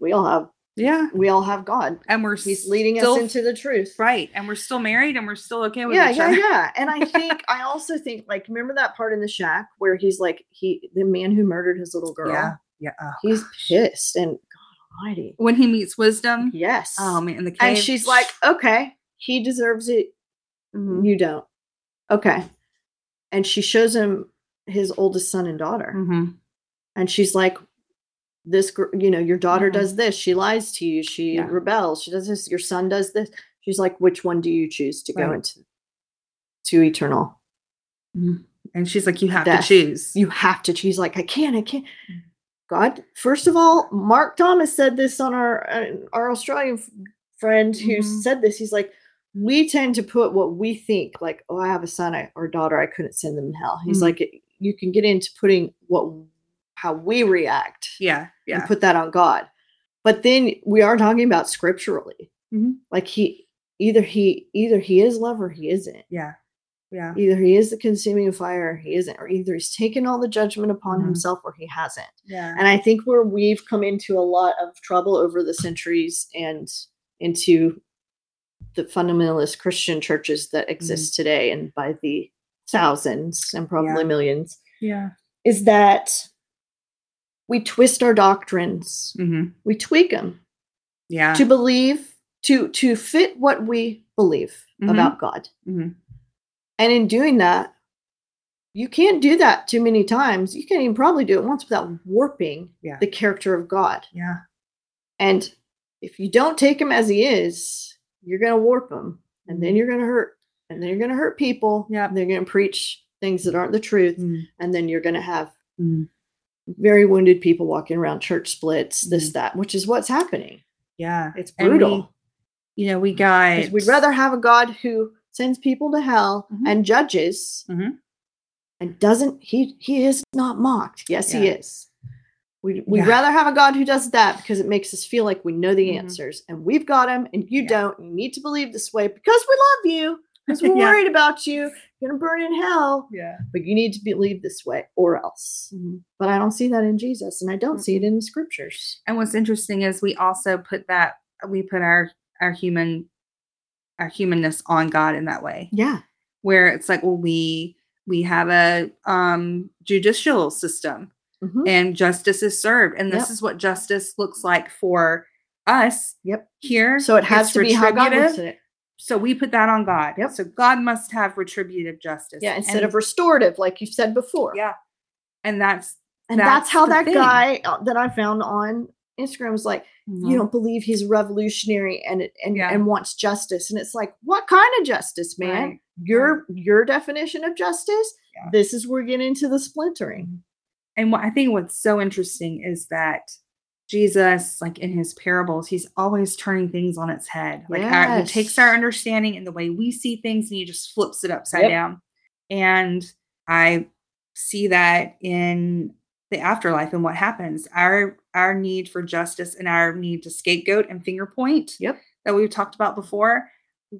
We all have yeah. we all have God. And we're He's leading still, us into the truth. right. And we're still married and we're still okay with yeah, each yeah, other. yeah. And I think I also think like remember that part in the shack where he's like he the man who murdered his little girl. Yeah. Yeah. Oh, He's gosh. pissed and Almighty. When he meets wisdom. Yes. Oh man, in the cave. and she's like, okay, he deserves it. Mhm. You don't. Okay. And she shows him his oldest son and daughter. Mhm. And she's like, this, you know, your daughter Mhm. does this. She lies to you. She Yeah. rebels. She does this. Your son does this. She's like, which one do you choose to go into to eternal? and she's like, you have Death. to choose. You have to choose. Like, I can't. I can't. God, first of all, Mark Thomas said this on our uh, our Australian f- friend who Mhm. said this. He's like, we tend to put what we think, like, oh, I have a son I- or daughter, I couldn't send them in hell. He's Mhm. like, you can get into putting what how we react yeah. Yeah. and put that on God. But then we are talking about scripturally. Mhm. Like he either he either he is love or he isn't. Yeah. Yeah. Either he is the consuming fire or he isn't, or either he's taken all the judgment upon Mhm. himself or he hasn't. Yeah. And I think where we've come into a lot of trouble over the centuries and into the fundamentalist Christian churches that exist today and by the thousands and probably Yeah. millions yeah. is that we twist our doctrines, hmm we tweak them Yeah. to believe to to fit what we believe Mhm. about God. And in doing that, you can't do that too many times. You can't even probably do it once without warping Yeah. the character of God. Yeah. And if you don't take him as he is, you're going to warp him and then you're going to hurt and then you're going to hurt people. Mm-hmm. They're going to preach things that aren't the truth Mm. and then you're going to have Mm. very wounded people walking around church splits, this Mhm. that, which is what's happening. Yeah. It's And we- brutal. you know, we got. we'd rather have a God who sends people to hell Mhm. and judges Mhm. and doesn't he he is not mocked. Yes, he is. We we'd Yeah. rather have a God who does that because it makes us feel like we know the Mhm. answers and we've got them and you Yeah. don't. You need to believe this way because we love you, because we're Yeah. worried about you. You're gonna burn in hell, Yeah. but you need to believe this way or else. Mhm. But I don't see that in Jesus, and I don't see it in the scriptures. And what's interesting is we also put that we put our our human our humanness on God in that way. Yeah. Where it's like, well, we we have a um judicial system Mhm. and justice is served. And this Yep. is what justice looks like for us Yep. here. So it has to be how God looks retributive. at it. So we put that on God. Yep. So God must have retributive justice. Yeah, instead And- of restorative, like you said before. yeah. And that's And that's, That's how that thing. guy uh, that I found on Instagram was like, Mhm. you don't believe he's revolutionary and and Yeah. and wants justice. And it's like, what kind of justice, man? Right, Your your definition of justice. Yeah. This is where we get into the splintering. And what I think what's so interesting is that Jesus, like in his parables, he's always turning things on its head. Like our, he takes our understanding and the way we see things and he just flips it upside Yep. down. And I see that in the afterlife and what happens. Our our need for justice and our need to scapegoat and finger point Yep. that we've talked about before,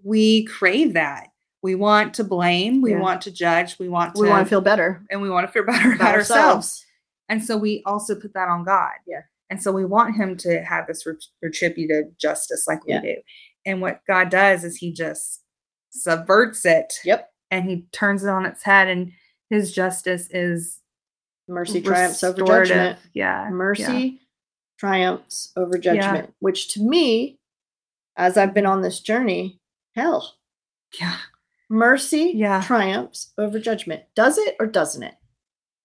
we crave that. we want to blame, we Yeah. want to judge, we want to we want to feel better and we want to feel better about, ourselves. And so we also put that on God. Yeah. And so we want him to have this retributive justice like Yeah. we do. And what God does is he just subverts it Yep. and he turns it on its head and his justice is Mercy triumphs over judgment. Yeah. Mercy triumphs over Yeah. judgment, which to me, as I've been on this journey, hell. Yeah. Mercy Yeah. triumphs over judgment. Does it or doesn't it?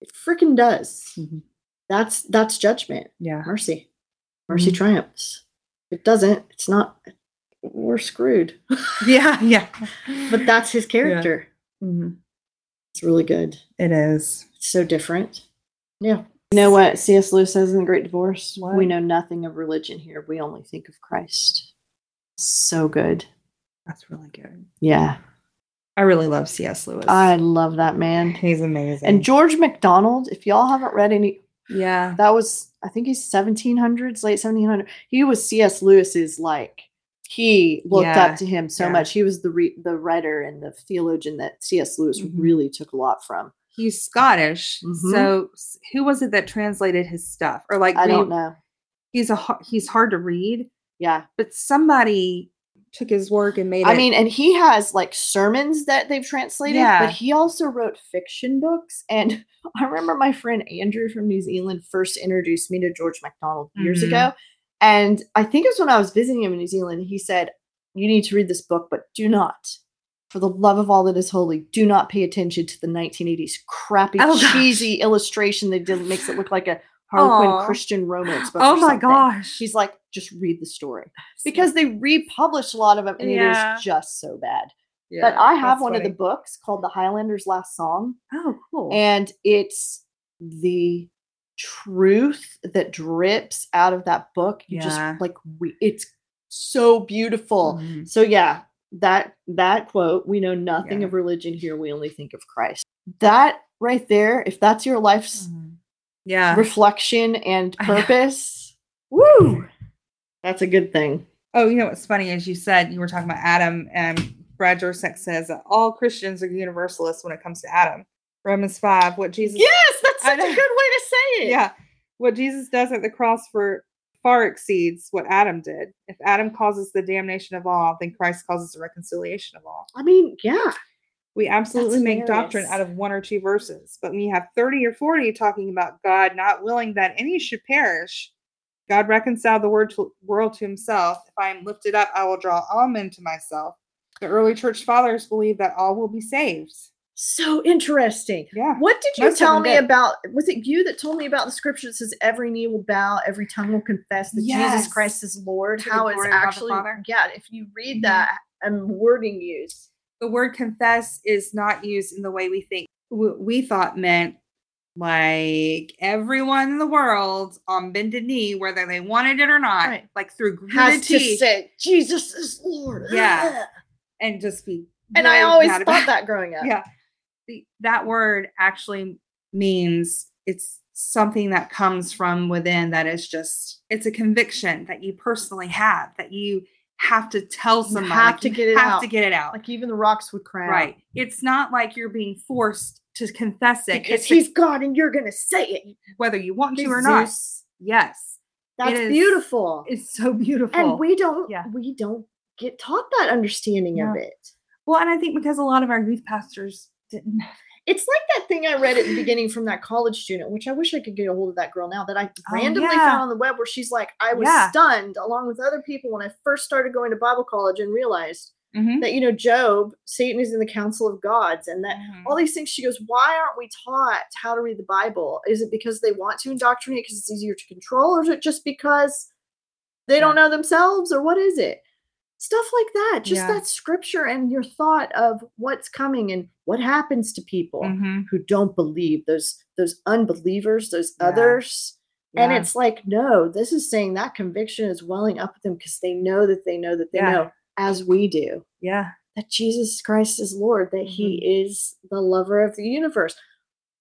It freaking does. Mhm. That's that's judgment. Yeah. Mercy. Mercy Mhm. triumphs. If it doesn't, it's not we're screwed. Yeah. Yeah. but that's his character. Mhm. It's really good. It is. It's so different. Yeah. You know what C.S. Lewis says in The Great Divorce? We know nothing of religion here. We only think of Christ. So good. That's really good. Yeah. I really love C.S. Lewis. I love that man. He's amazing. And George MacDonald, if y'all haven't read any, yeah. that was, I think he's 1700s, late 1700s. He was C.S. Lewis's, like, he looked Yeah, up to him so yeah. much. He was the re- the writer and the theologian that C.S. Lewis Mhm. really took a lot from. He's Scottish. Mhm. So who was it that translated his stuff? Or like I we- don't know. He's a he's hard to read, Yeah. but somebody took his work and made I it. mean, and he has like sermons that they've translated, Yeah. but he also wrote fiction books. And I remember my friend Andrew from New Zealand first introduced me to George MacDonald years Mhm. ago. And I think it was when I was visiting him in New Zealand. He said, You need to read this book, but do not, for the love of all that is holy, do not pay attention to the 1980s crappy, Oh, gosh. cheesy illustration they did makes it look like a Harlequin Aw. Christian romance book. oh my something." gosh. He's like, just read the story because they republished a lot of them and Yeah. it is just so bad. Yeah, but I have one of the books called The Highlander's Last Song, Oh, cool. and it's the truth that drips out of that book. You Yeah. just like we, it's so beautiful. Mhm. So yeah, that that quote, we know nothing Yeah. of religion here, we only think of Christ. That right there, if that's your life's Mhm. Yeah. reflection and purpose, woo! That's a good thing. Oh, you know what's funny is you said you were talking about Adam, and Brad Jersak says that all Christians are universalists when it comes to Adam. Romans five, what Jesus Yes, I such a good way to say it. yeah. What jesus does at the cross for far exceeds what adam did. If adam causes the damnation of all then christ causes the reconciliation of all. I mean, yeah. we absolutely That's make doctrine out of one or two verses but when you have 30 or 40 talking about god not willing that any should perish god reconciled the word to, world to himself. If i am lifted up i will draw all men to myself. The early church fathers believe that all will be saved So interesting. yeah What did you Most tell me did. about? Was it you that told me about the scripture that says every knee will bow, every tongue will confess that Yes. Jesus Christ is Lord? To How it's glory of God the actually, yeah, if you read Mhm. that and wording used. the word confess is not used in the way we think we thought meant like everyone in the world on bended knee whether they wanted it or not Right. like through gritted Has to teeth say, Jesus is Lord. Yeah. and just be And I always thought that growing up. yeah that word actually means it's something that comes from within that is just it's a conviction that you personally have that you have to tell You somebody have like, to you get it have out. to get it out Like even the rocks would cry out. Right. It's not like you're being forced to confess it. Because It's he's God and you're going to say it. whether you want to or not. Yes. That's beautiful. It's so beautiful. and we don't Yeah. we don't get taught that understanding of it. well, and I think because a lot of our youth pastors didn't. It's like that thing I read at the beginning from that college student, which I wish I could get a hold of that girl now that I Oh, randomly yeah. found on the web where she's like, I was Yeah. stunned along with other people when I first started going to Bible college and realized Mhm. that, you know, Job, Satan is in the council of gods and that Mhm. all these things. She goes, Why aren't we taught how to read the Bible? Is it because they want to indoctrinate because it's easier to control, or is it just because they don't know themselves, or what is it? Stuff like that. Just Yeah. that scripture and your thought of what's coming and what happens to people Mhm. who don't believe those those unbelievers, those Yeah. others. And it's like, no, this is saying that conviction is welling up with them because they know that they know that they Yeah. know, as we do yeah. that Jesus Christ is Lord, that He Mm-hmm. is the lover of the universe.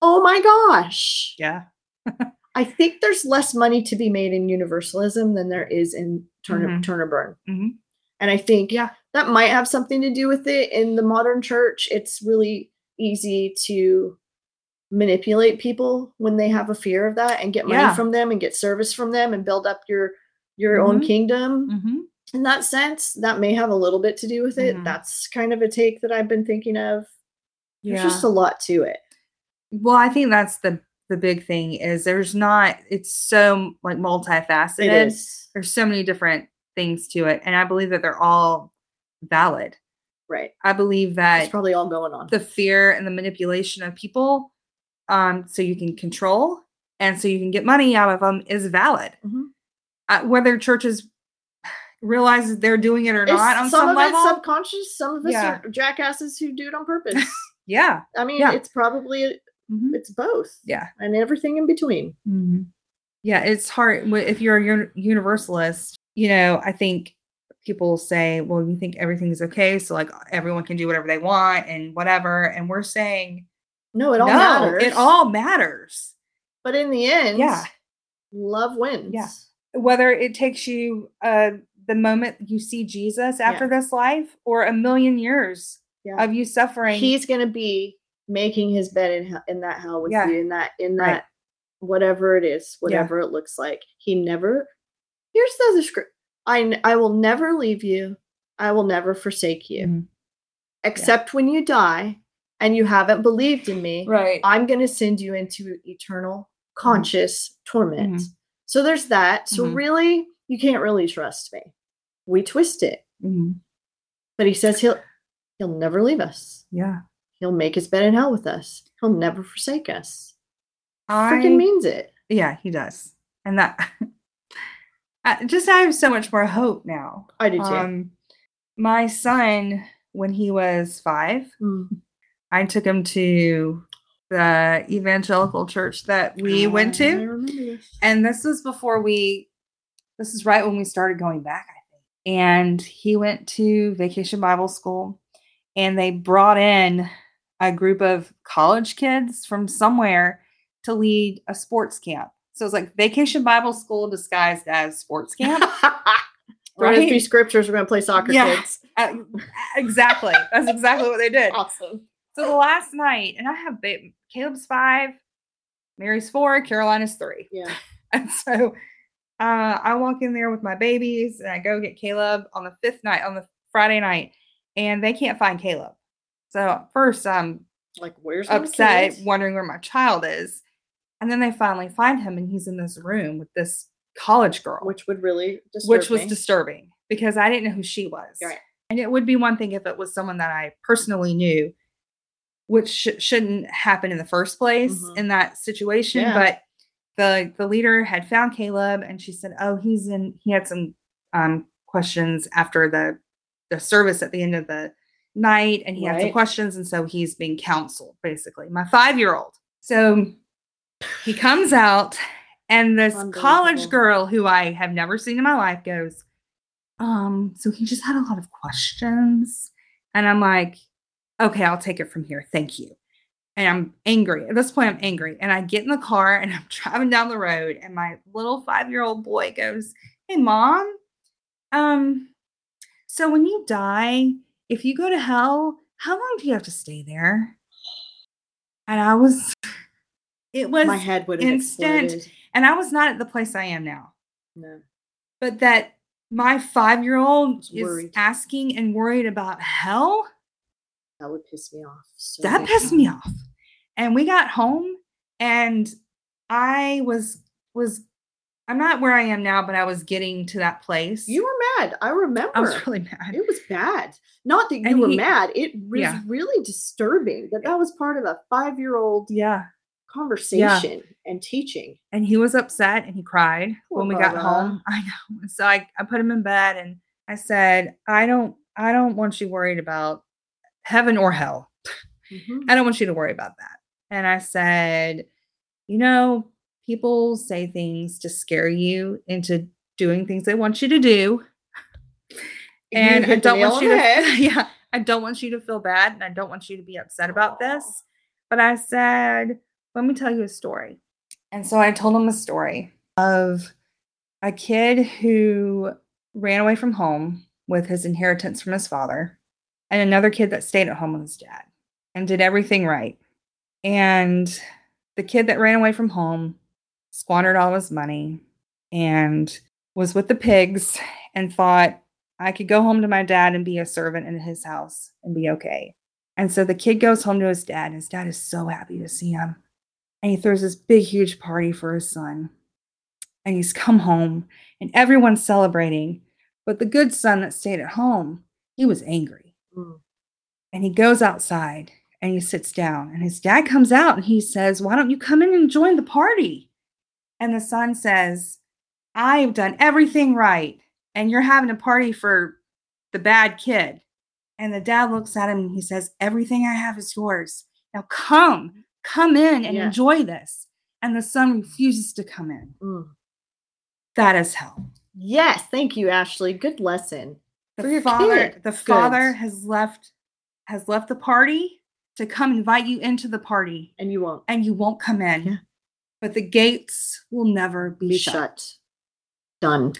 Oh my gosh. Yeah. I think there's less money to be made in universalism than there is in Turner Mhm. Turner Burn. And I think Yeah. that might have something to do with it. In the modern church, it's really easy to manipulate people when they have a fear of that and get money Yeah. from them and get service from them and build up your your own Mhm. kingdom hmm in that sense that may have a little bit to do with it Mhm. that's kind of a take that i've been thinking of there's Yeah. just a lot to it Well, I think that's the the big thing is there's not it's so like multifaceted. There's so many different things to it and I believe that they're all valid. right I believe that it's probably all going on the fear and the manipulation of people um so you can control and so you can get money out of them is valid. Mhm. Uh, whether churches realize they're doing it or It's- not on some, some, of level. it's subconscious some of us Yeah. are jackasses who do it on purpose yeah. i mean Yeah. it's probably Mhm. it's both Yeah. and everything in between Mhm. Yeah, it's hard if you're a universalist. You know, I think people say, "Well, you think everything's okay, so like everyone can do whatever they want and whatever." And we're saying, no it all no, matters it all matters. but in the end Yeah. love wins Yeah. Whether it takes you uh, the moment you see Jesus after this life, or a million years Yeah. of you suffering. he's going to be making his bed in hell, in that hell with Yeah. you in that in Right. that whatever it is whatever it looks like he never here's the other script I will never leave you i will never forsake you Mhm. except when you die and you haven't believed in me right. i'm going to send you into eternal conscious torment Mhm. so there's that so Mhm. really you can't really trust me we twist it Mhm. but he says he'll he'll never leave us Yeah. He'll make his bed in hell with us. He'll never forsake us. I Freaking means it. Yeah, he does. And that I just I have so much more hope now. I do too. Um my son when he was 5, Mm. I took him to the evangelical church that we went I to. this. And this was before we this is right when we started going back, I think. And he went to vacation Bible school and they brought in a group of college kids from somewhere to lead a sports camp. So it's like vacation Bible school disguised as sports camp. We're gonna scriptures. We're gonna play soccer, Yeah. kids. Uh, exactly. That's exactly what they did. Awesome. So the last night, and I have ba- Caleb's five, Mary's four, Carolina's three. Yeah. And so uh, I walk in there with my babies and I go get Caleb on the fifth night, on the Friday night, and they can't find Caleb. So first I'm Like, where's my upset, wondering where my child is. And then they finally find him and he's in this room with this college girl, which, would really disturb which was me. disturbing because I didn't know who she was. Right. And it would be one thing if it was someone that I personally knew, which sh- shouldn't happen in the first place Mhm. in that situation. Yeah. But the the leader had found Caleb, and she said, "Oh, he's in. He had some um, questions after the the service at the end of the night, and he had some questions, and so he's being counseled. Basically, my five year old. So he comes out, and this college girl who I have never seen in my life goes, um, so he just had a lot of questions. And I'm like, okay, I'll take it from here. Thank you. And I'm angry. At this point, I'm angry. And I get in the car and I'm driving down the road, and my little five-year-old boy goes, Hey mom, um, so when you die, if you go to hell, how long do you have to stay there? And I was it was my head would have instant. exploded. and I was not at the place I am now No. but that my five year old Was is worried. asking and worried about hell, That would piss me off. So that pissed me off. And we got home and I was, was, I'm not where I am now, but I was getting to that place. You were mad. I remember. I was really mad. It was bad. Not that you And were he- mad. It was Yeah. really disturbing that that was part of a five-year-old Yeah. Conversation and teaching. And he was upset and he cried Poor when we got home. I know. So I, I put him in bed and I said, I don't, I don't want you worried about heaven or hell. Mhm. I don't want you to worry about that. And I said, you know, people say things to scare you into doing things they want you to do. And I don't want you to yeah, I don't want you to feel bad and I don't want you to be upset about this. But I said, let me tell you a story. And so I told him a story of a kid who ran away from home with his inheritance from his father, and another kid that stayed at home with his dad and did everything right. And the kid that ran away from home squandered all his money and was with the pigs and thought I could go home to my dad and be a servant in his house and be okay. And so the kid goes home to his dad, and his dad is so happy to see him. And he throws this big, huge party for his son. And he's come home, and everyone's celebrating. But the good son that stayed at home, he was angry. Mm. And he goes outside and he sits down. And his dad comes out and he says, Why don't you come in and join the party? And the son says, I've done everything right. And you're having a party for the bad kid. And the dad looks at him and he says, Everything I have is yours. Now come, come in and Yeah. enjoy this. And the son refuses to come in. Mm. That is hell. Yes, thank you, Ashley. Good lesson. The For your father, kid. the Good. father has left has left the party to come invite you into the party, And you won't and you won't come in. Yeah. But the gates will never be, be shut. shut. Done.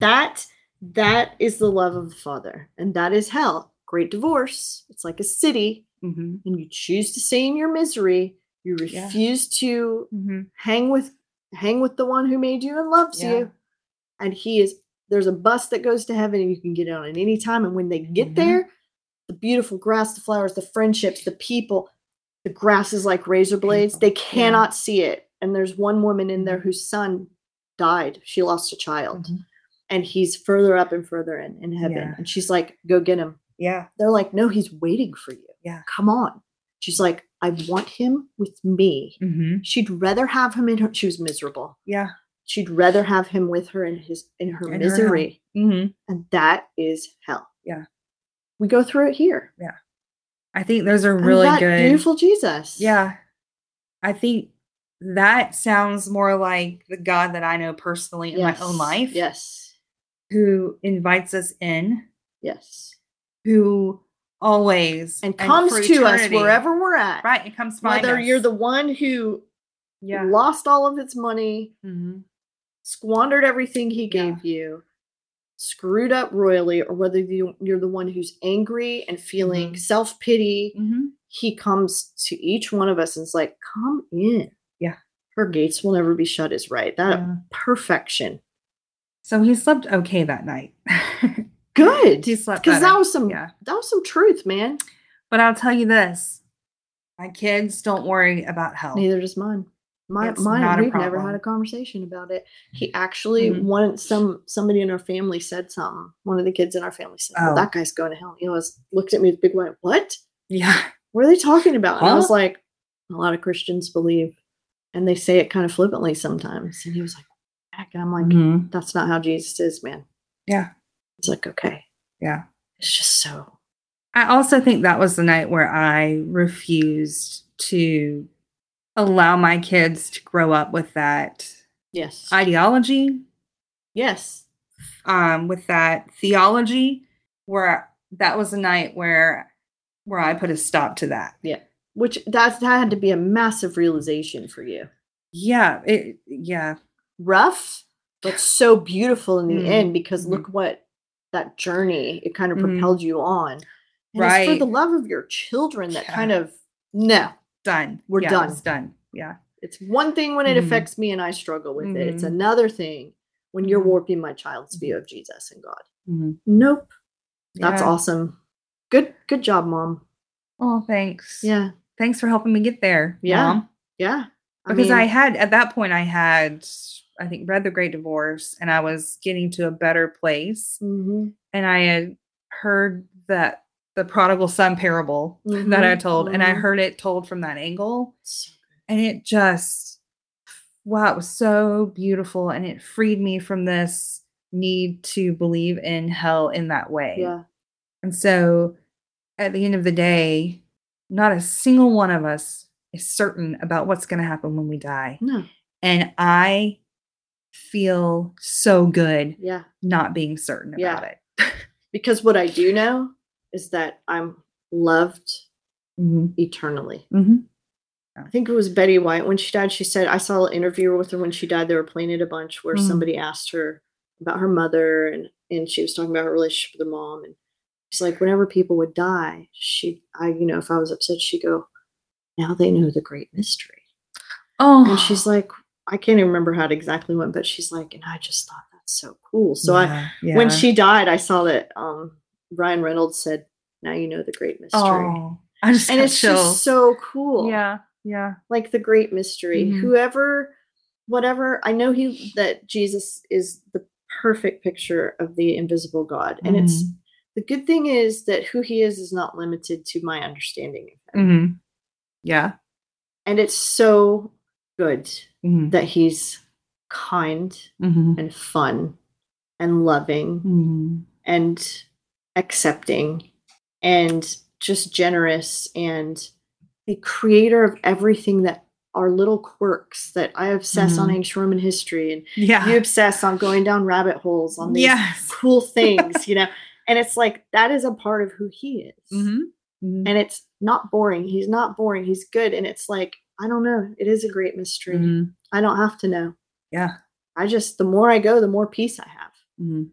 That that is the love of the Father, and that is hell. Great divorce. It's like a city, Mhm, and you choose to stay in your misery. You Yeah. refuse to mhm. hang with hang with the one who made you and loves Yeah. you. And he is there's a bus that goes to heaven, and you can get on at any time. And when they get Mhm. there, the beautiful grass, the flowers, the friendships, the people, the grass is like razor blades. They yeah. cannot see it. And there's one woman in there Mhm. whose son died. She lost a child. Mhm. And he's further up and further in, in heaven. Yeah. And she's like, go get him. Yeah. They're like, no, he's waiting for you. Yeah. Come on. She's like, I want him with me. hmm She'd rather have him in her. She was miserable. Yeah. She'd rather have him with her in his in her In her misery. hmm and that is hell. Yeah. We go through it here. Yeah. I think those are really good. Beautiful Jesus. Yeah. I think that sounds more like the God that I know personally in my own life, Yes. who invites us in, Yes. who always And comes for to us wherever we're at. Right. It comes find Whether you're the one who yeah. lost all of its money, hmm squandered everything he Yeah. gave you, screwed up royally, or whether you, you're the one who's angry and feeling Mhm. self pity, hmm he comes to each one of us and is like, come in. Yeah. Her gates will never be shut, is right. That Yeah. perfection. So he slept okay that night. Good. he slept Because that was some yeah. that was some truth, man. But I'll tell you this: my kids don't worry about health. Neither does mine. My, It's mine, we've never had a conversation about it. He actually Mhm. one some somebody in our family said something. One of the kids in our family said, "Well, Oh. that guy's going to hell." He was looked at me with big white. What? Yeah. What are they talking about? And I was like, a lot of Christians believe, and they say it kind of flippantly sometimes. And he was like, "Heck," and I'm like, Mhm. "That's not how Jesus is, man." Yeah. He's like, "Okay." Yeah. It's just so. I also think that was the night where I refused to allow my kids to grow up with that Yes. ideology, yes. um, with that theology, where that was a night where where I put a stop to that. Yeah. Which that that had to be a massive realization for you. Yeah, it yeah. rough, but so beautiful in the Mhm, end because look what that journey it kind of Mhm. propelled you on. And it's for the love of your children that Yeah. kind of no. Done. We're Yeah, done. It's done. Yeah. It's one thing when it Mhm. affects me and I struggle with it. It's Mhm. another thing when you're Mhm. warping my child's view of Jesus and God. Nope. That's Yeah. awesome. Good good job, mom. Oh, thanks. Yeah. Thanks for helping me get there. Yeah. Mom. Yeah. because I had at that point I had I think read the Great Divorce and I was getting to a better place mhm, and I had heard that the prodigal son parable that I Mhm, told and I mhm. heard it told from that angle and it just wow it was so beautiful and it freed me from this need to believe in hell in that way. Yeah. And so at the end of the day, not a single one of us is certain about what's going to happen when we die. No. And I feel so good Yeah. not being certain Yeah. about it. Because what I do know is that I'm loved hmm eternally. hmm I think it was Betty White when she died. She said, I saw an interview with her when she died. They were playing it a bunch where Mhm. somebody asked her about her mother and and she was talking about her relationship with her mom, and she's like, whenever people would die, she, I, you know, if I was upset, she'd go, now they know the great mystery, Oh, and she's like, I can't even remember how it exactly went, but she's like, and I just thought that's so cool. So I, Yeah, when she died, I saw that um Ryan Reynolds said, "Now you know the great mystery," oh, I just and it's chills. just so cool. yeah, yeah, like the great mystery. Mhm. Whoever, whatever, I know he that Jesus is the perfect picture of the invisible God, and it's Mhm. the good thing is that who he is is not limited to my understanding of him, Mhm. yeah, and it's so good Mhm. that he's kind Mhm. and fun and loving Mhm. and accepting and just generous and the creator of everything that are little quirks that I obsess on Mhm. ancient Roman history and yeah, you obsess on going down rabbit holes on these yes, cool things, you know. And it's like that is a part of who he is. Mhm. Mhm. And it's not boring. He's not boring. He's good. And it's like, I don't know. It is a great mystery. Mhm. I don't have to know. yeah, I just the more I go, the more peace I have. Mhm.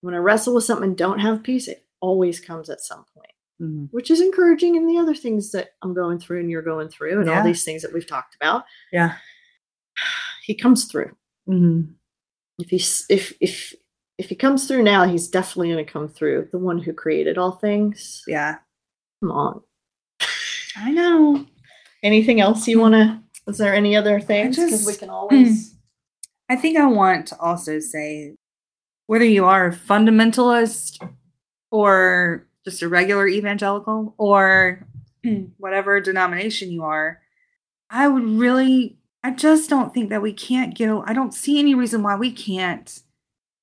When I wrestle with something and don't have peace, it always comes at some point. Mhm. which is encouraging And the other things that I'm going through and you're going through and Yeah. all these things that we've talked about. yeah, He comes through. Mhm. If he's if if if he comes through now, he's definitely going to come through. The one who created all things. yeah. Come on. I know. Anything else you want to? Is there any other things? Because we can always. I think I want to also say whether you are a fundamentalist or just a regular evangelical or whatever denomination you are, I would really, I just don't think that we can't get, I don't see any reason why we can't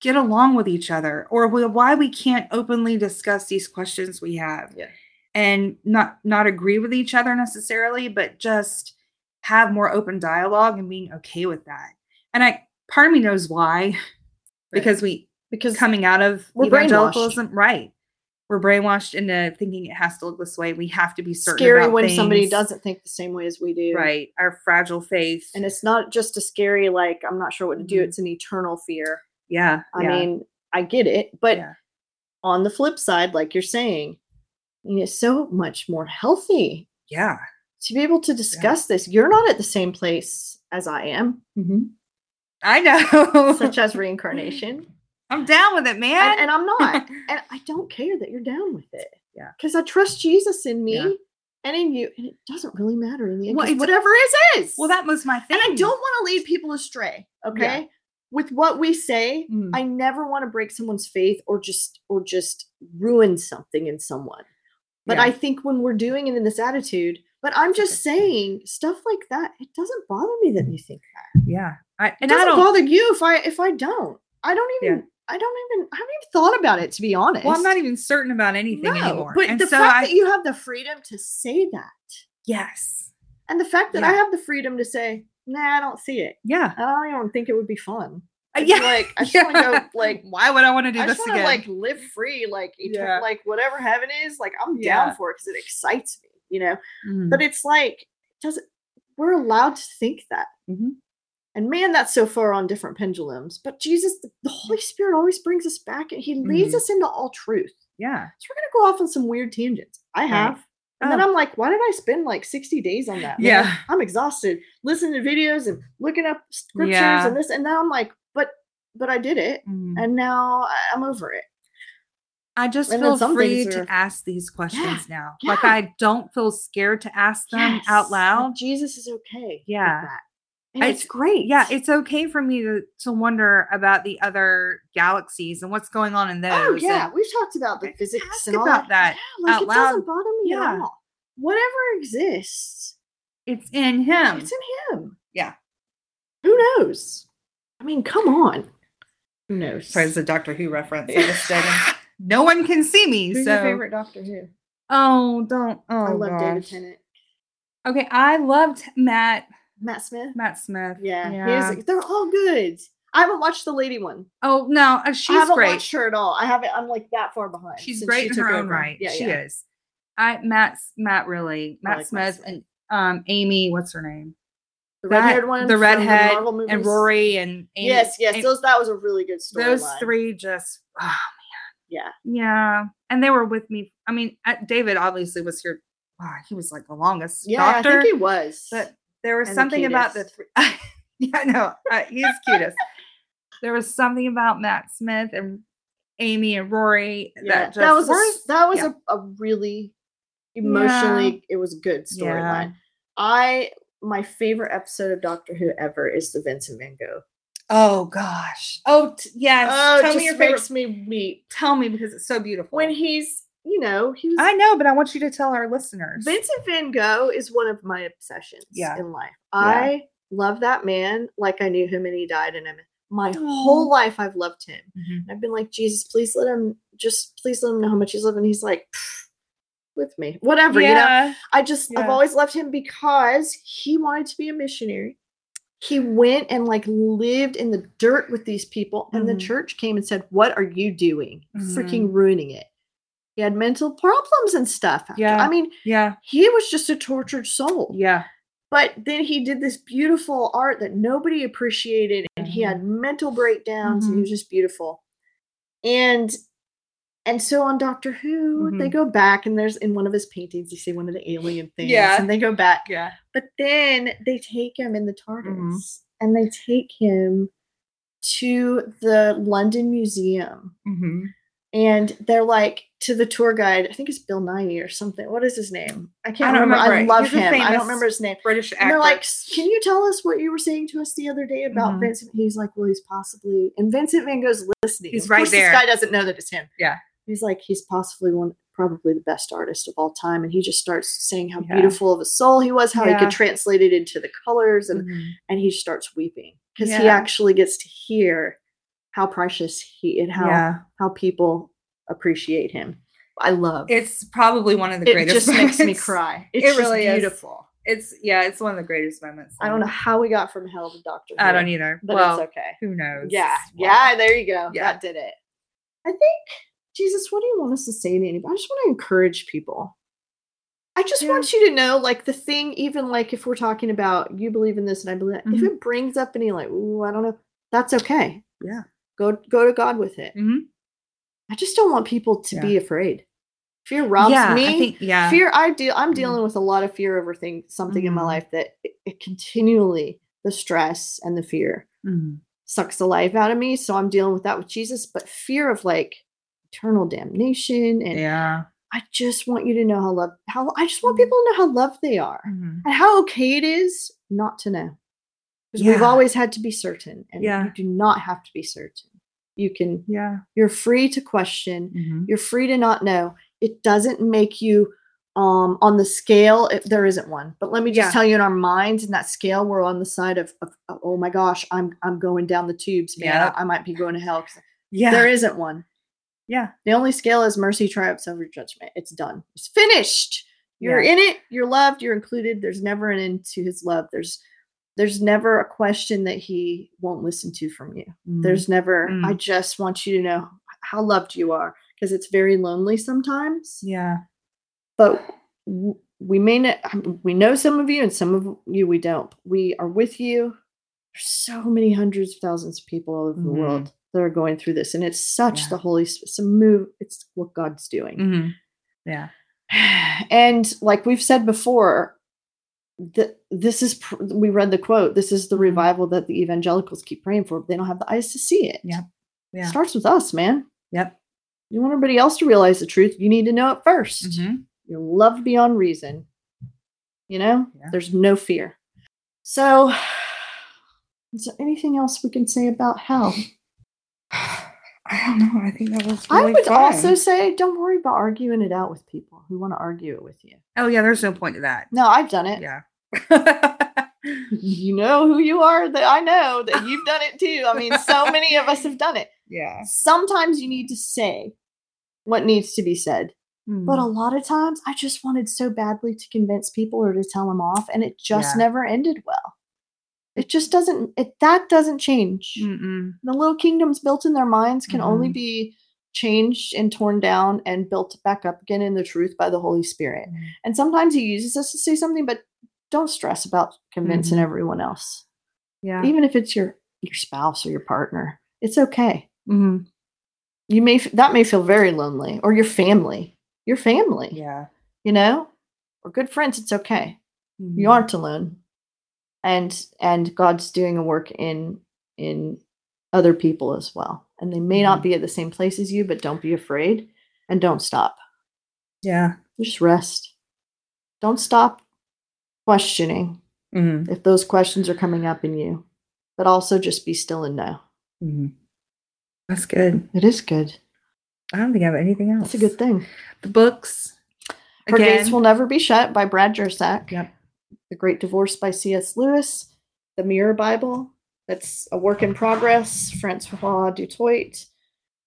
get along with each other or why we can't openly discuss these questions we have Yeah. And not not agree with each other necessarily but just have more open dialogue and being okay with that and i part of me knows why because we Because coming out of We're brainwashed. evangelicalism right we're brainwashed into thinking it has to look this way we have to be certain scary when somebody doesn't think the same way as we do. right our fragile faith And it's not just a scary like I'm not sure what to do. Mhm. It's an eternal fear. yeah I yeah, mean, I get it, but yeah. on the flip side, like you're saying, it's so much more healthy yeah to be able to discuss this. You're not at the same place as I am, Mhm. i know such as reincarnation, i'm down with it man and, and I'm not. and I don't care that you're down with it. Yeah. because I trust Jesus in me Yeah. and in you, and it doesn't really matter in the end. Well, whatever is is. well that was my thing and I don't want to lead people astray. Okay, with what we say, Mhm. I never want to break someone's faith or just or just ruin something in someone. But Yeah. I think when we're doing it in this attitude, but I'm just saying stuff like that, it doesn't bother me that you think that. yeah I, It and i doesn't don't bother you if I if I don't. I don't even Yeah. I don't even I haven't even thought about it to be honest. Well, I'm not even certain about anything no, anymore. But and the so fact I that you have the freedom to say that, yes, and the fact that I have the freedom to say, nah, I don't see it. yeah, I don't even think it would be fun. I'd yeah, like I just want to go like Why would I want to do I this to again? like live free, like etern- Yeah. like whatever heaven is. Like I'm Yeah. down for it because it excites me, you know. Mhm. But it's like does it? We're allowed to think that, Mhm. and man, that's so far on different pendulums. But Jesus, the, the Holy Spirit, always brings us back, and He leads Mhm. us into all truth. yeah, So we're gonna go off on some weird tangents. I have. And then Oh. I'm like, why did I spend like 60 days on that? man? Yeah. I'm exhausted listening to videos and looking up scriptures Yeah. and this. And now I'm like, but I did it. Mhm. And now I'm over it. I just and feel free things to ask these questions now. yeah. Like I don't feel scared to ask them Yes, out loud. Jesus is okay. with Yeah. that. And it's great. Yeah, it's okay for me to to wonder about the other galaxies and what's going on in those. Oh yeah, and- we've talked about the physics and all about that Yeah, like out it doesn't loud. bother me Yeah. at all. Whatever exists, it's in him. it's in him. Yeah. Who knows? I mean, come on. Sorry, it's a Doctor Who reference. I. No one can see me, Who's so your favorite Doctor Who? oh, don't. Oh, I love David gosh. Tennant. Okay, I loved Matt Matt Smith. Matt Smith. Yeah, yeah. They're all good. I haven't watched the lady one. oh no, uh, I she's haven't great. watched her at all. I haven't. I'm like that far behind. She's great she in her own over. right. Yeah, she yeah. is. I Matt Matt really Matt like Matt Smith Smith. and um Amy. What's her name? The That- red-haired one, the redhead, Marvel and? Rory and Amy. Yes, yes, Amy- those that was a really good story. those three just oh man, Yeah. yeah, and they were with me. I mean, uh, David obviously was here. Wow, he was like the longest Yeah, I think he was. but there was and the something about the three. yeah, no, uh, he's cutest. there was something about Matt Smith and Amy and Rory yeah, that just that was a, that was yeah. a, a really emotionally it was a good storyline. I my favorite episode of Doctor Who ever is the Vincent Van Gogh. Oh gosh. Oh t- yes. Oh, Tell me your favorite. me weep Tell me because it's so beautiful. when he's you know he was I know, but I want you to tell our listeners. Vincent Van Gogh is one of my obsessions Yeah. in life. I love that man like I knew him and he died and I'm my whole life I've loved him. Mhm. I've been like, Jesus, please let him just please let him know how much he's living. He's like "Pfft, with me. Whatever, you know. I just I've always loved him because he wanted to be a missionary. He went and like lived in the dirt with these people, and the Mhm. church came and said, What are you doing? Mm-hmm. Freaking ruining it. He had mental problems and stuff. after- Yeah. I mean, Yeah. he was just a tortured soul. Yeah. But then he did this beautiful art that nobody appreciated, and he had mental breakdowns, and he was just beautiful. And and so on Doctor Who, they Mhm. go back, and there's in one of his paintings, you see one of the alien things, Yeah. and they go back. Yeah. But then they take him in the TARDIS, Mhm. and they take him to the London Museum, Mm-hmm. and they're like to the tour guide. I think it's Bill Nighy or something. What is his name? I can't don't remember. I remember love He's him. I don't remember his name. British actor. And they're like, "Can you tell us what you were saying to us the other day about Mhm. Vincent?" He's like, "Well, he's possibly." And Vincent Van Gogh's listening. He's Of right there. This guy doesn't know that it's him. Yeah. He's like, he's possibly one, probably the best artist of all time, and he just starts saying how Yeah. beautiful of a soul he was, how he could translate it into the colors, and Mhm. and he starts weeping because he actually gets to hear how precious he and how yeah. how people appreciate him. I love It's probably one of the greatest it. greatest. Just makes me moments. cry. It It's just really is. beautiful. It's yeah. It's one of the greatest moments. I don't know how we got from hell to Doctor. I don't either. but well, it's okay. who knows? Yeah, Well, yeah. There you go. Yeah. That did it. I think Jesus. What do you want us to say to anybody? I just want to encourage people. I just Yeah. want you to know, like the thing, even like if we're talking about you believe in this and I believe that, if Mhm. it brings up any like, ooh, I don't know, that's okay. Yeah. Go go to God with it. Mhm. I just don't want people to Yeah. be afraid. Fear robs yeah, me. I think yeah. Fear. I deal. I'm Mhm. dealing with a lot of fear over thing, something in my Mhm. life that it, it continually the stress and the fear Mhm. sucks the life out of me. So I'm dealing with that with Jesus. But fear of like eternal damnation, and Yeah. I just want you to know how love. How I just want Mhm. people to know how loved they are Mhm. and how okay it is not to know. Because we've always had to be certain, and Yeah. you do not have to be certain. You can. Yeah. You're free to question. Mhm. You're free to not know. It doesn't make you um on the scale if there isn't one but let me just Yeah. tell you in our minds in that scale we're on the side of, of of, oh my gosh i'm i'm going down the tubes man Yeah. I, I might be going to hell Yeah. there isn't one yeah. the only scale is mercy triumphs over judgment it's done it's finished you're Yeah. in it you're loved you're included there's never an end to his love there's there's never a question that he won't listen to from you Mhm. there's never i Mm. just want you to know how loved you are because it's very lonely sometimes yeah. but w- we may not we know some of you and some of you we don't we are with you there's so many hundreds of thousands of people all over the Mhm. world that are going through this and it's such Yeah. the holy Sp- it's a move it's what god's doing Mhm. Yeah. and like we've said before the, this is pr- we read the quote this is the Mhm. revival that the evangelicals keep praying for but they don't have the eyes to see it Yep. Yeah. starts with us man Yep. you want everybody else to realize the truth you need to know it 1st Mhm. you're loved beyond reason you know Yeah. there's no fear so is there anything else we can say about hell I don't know. I think that was. i would fun. also say don't worry about arguing it out with people who want to argue it with you Oh yeah. There's no point to that. no i've done it Yeah. you know who you are that i know that you've done it too i mean so many of us have done it yeah. sometimes you need to say what needs to be said but a hmm. lot of times i just wanted so badly to convince people or to tell them off and it just Yeah. never ended well it just doesn't it that doesn't change Mm-mm. the little kingdoms built in their minds can only Mhm. be changed and torn down and built back up again in the truth by the holy spirit Mhm. and sometimes he uses us to say something but don't stress about convincing Mhm. everyone else. Yeah. Even if it's your your spouse or your partner. It's okay. Mhm. You may that may feel very lonely or your family. Your family, Yeah. you know? Or good friends, it's okay. You Mhm. aren't alone. And and God's doing a work in in other people as well. And they may not Mhm. be at the same place as you, but don't be afraid and don't stop. Yeah. Just rest. Don't stop questioning Mhm. if those questions are coming up in you. But also just be still and know. Mhm. That's good. It is good. I don't think I have anything else. That's a good thing. The books. Her Gates Will Never Be Shut by Brad Jersak. Yep. The Great Divorce by C.S. Lewis. The Mirror Bible. That's a work in progress. Francois du Toit.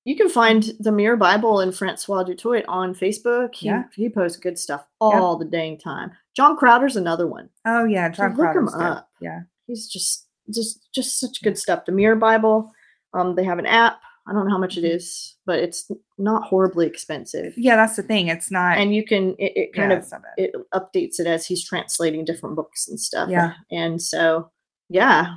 You can find the Mirror Bible and Francois du Toit on Facebook. He, Yeah. he posts good stuff all the dang time. John Crowder's another one. Oh yeah, So John look 'em Crowder's good. up. Yeah. He's just just just such good stuff. The Mirror Bible. Um, they have an app. I don't know how much it Mhm. but it's not horribly expensive. Yeah, that's the thing. It's not And you can it, it kind yeah, of it updates it as he's translating different books and stuff. Yeah. And so, yeah.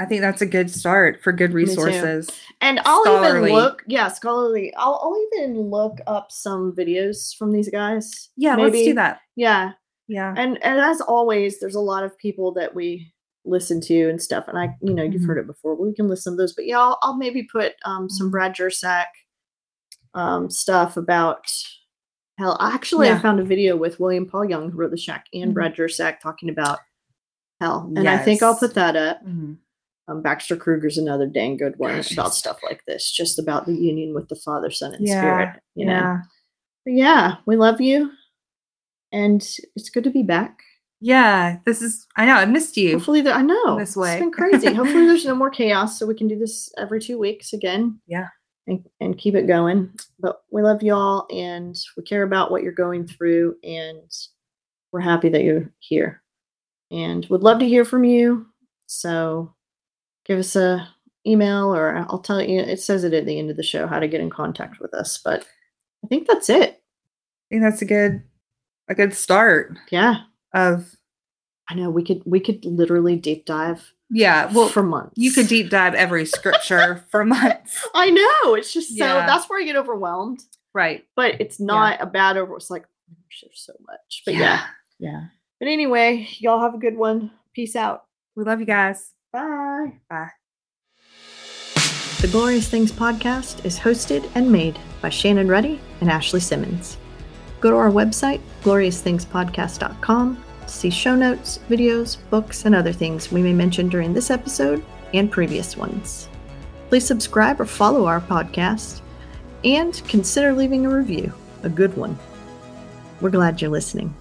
I think that's a good start for good resources. And I'll Scholarly. even look, yeah, scholarly. I'll, I'll even look up some videos from these guys. Yeah, let's do that. Yeah. Yeah. And and as always, there's a lot of people that we listen to and stuff. And I, you know, you've Mhm. heard it before. We can listen to those. But yeah, I'll, I'll maybe put um some. Brad Jersak um stuff about hell. Actually, I found a video with William Paul Young, who wrote the Shack, and Mhm. Brad Jersak talking about hell. And I think I'll put that up. Mhm. Um, Baxter Kruger's another dang good one Gosh, about stuff like this, just about the union with the Father, Son, and Yeah, Spirit. You know, Yeah. But yeah, we love you, and it's good to be back. Yeah. This is I know, I missed you. Hopefully, that I know this way. It's been crazy. Hopefully, there's no more chaos, so we can do this every two weeks again. Yeah. and, and keep it going. But we love y'all, and we care about what you're going through, and we're happy that you're here, and would love to hear from you. So, give us a email, or I'll tell you. It says it at the end of the show how to get in contact with us. But I think that's it. I think that's a good a good start Yeah, of I know we could we could literally deep dive yeah, well for months. you could deep dive every scripture for months. I know. It's just so Yeah. that's where I get overwhelmed. Right. But it's not a bad over. It's like "Oh there's so much. But yeah. Yeah. But anyway, y'all have a good one. Peace out. We love you guys. Bye. Bye. The Glorious Things podcast is hosted and made by Shannon Ruddy and Ashley Simmons. Go to our website, gloriousthingspodcast.com, to see show notes, videos, books, and other things we may mention during this episode and previous ones. Please subscribe or follow our podcast and consider leaving a review, a good one. We're glad you're listening.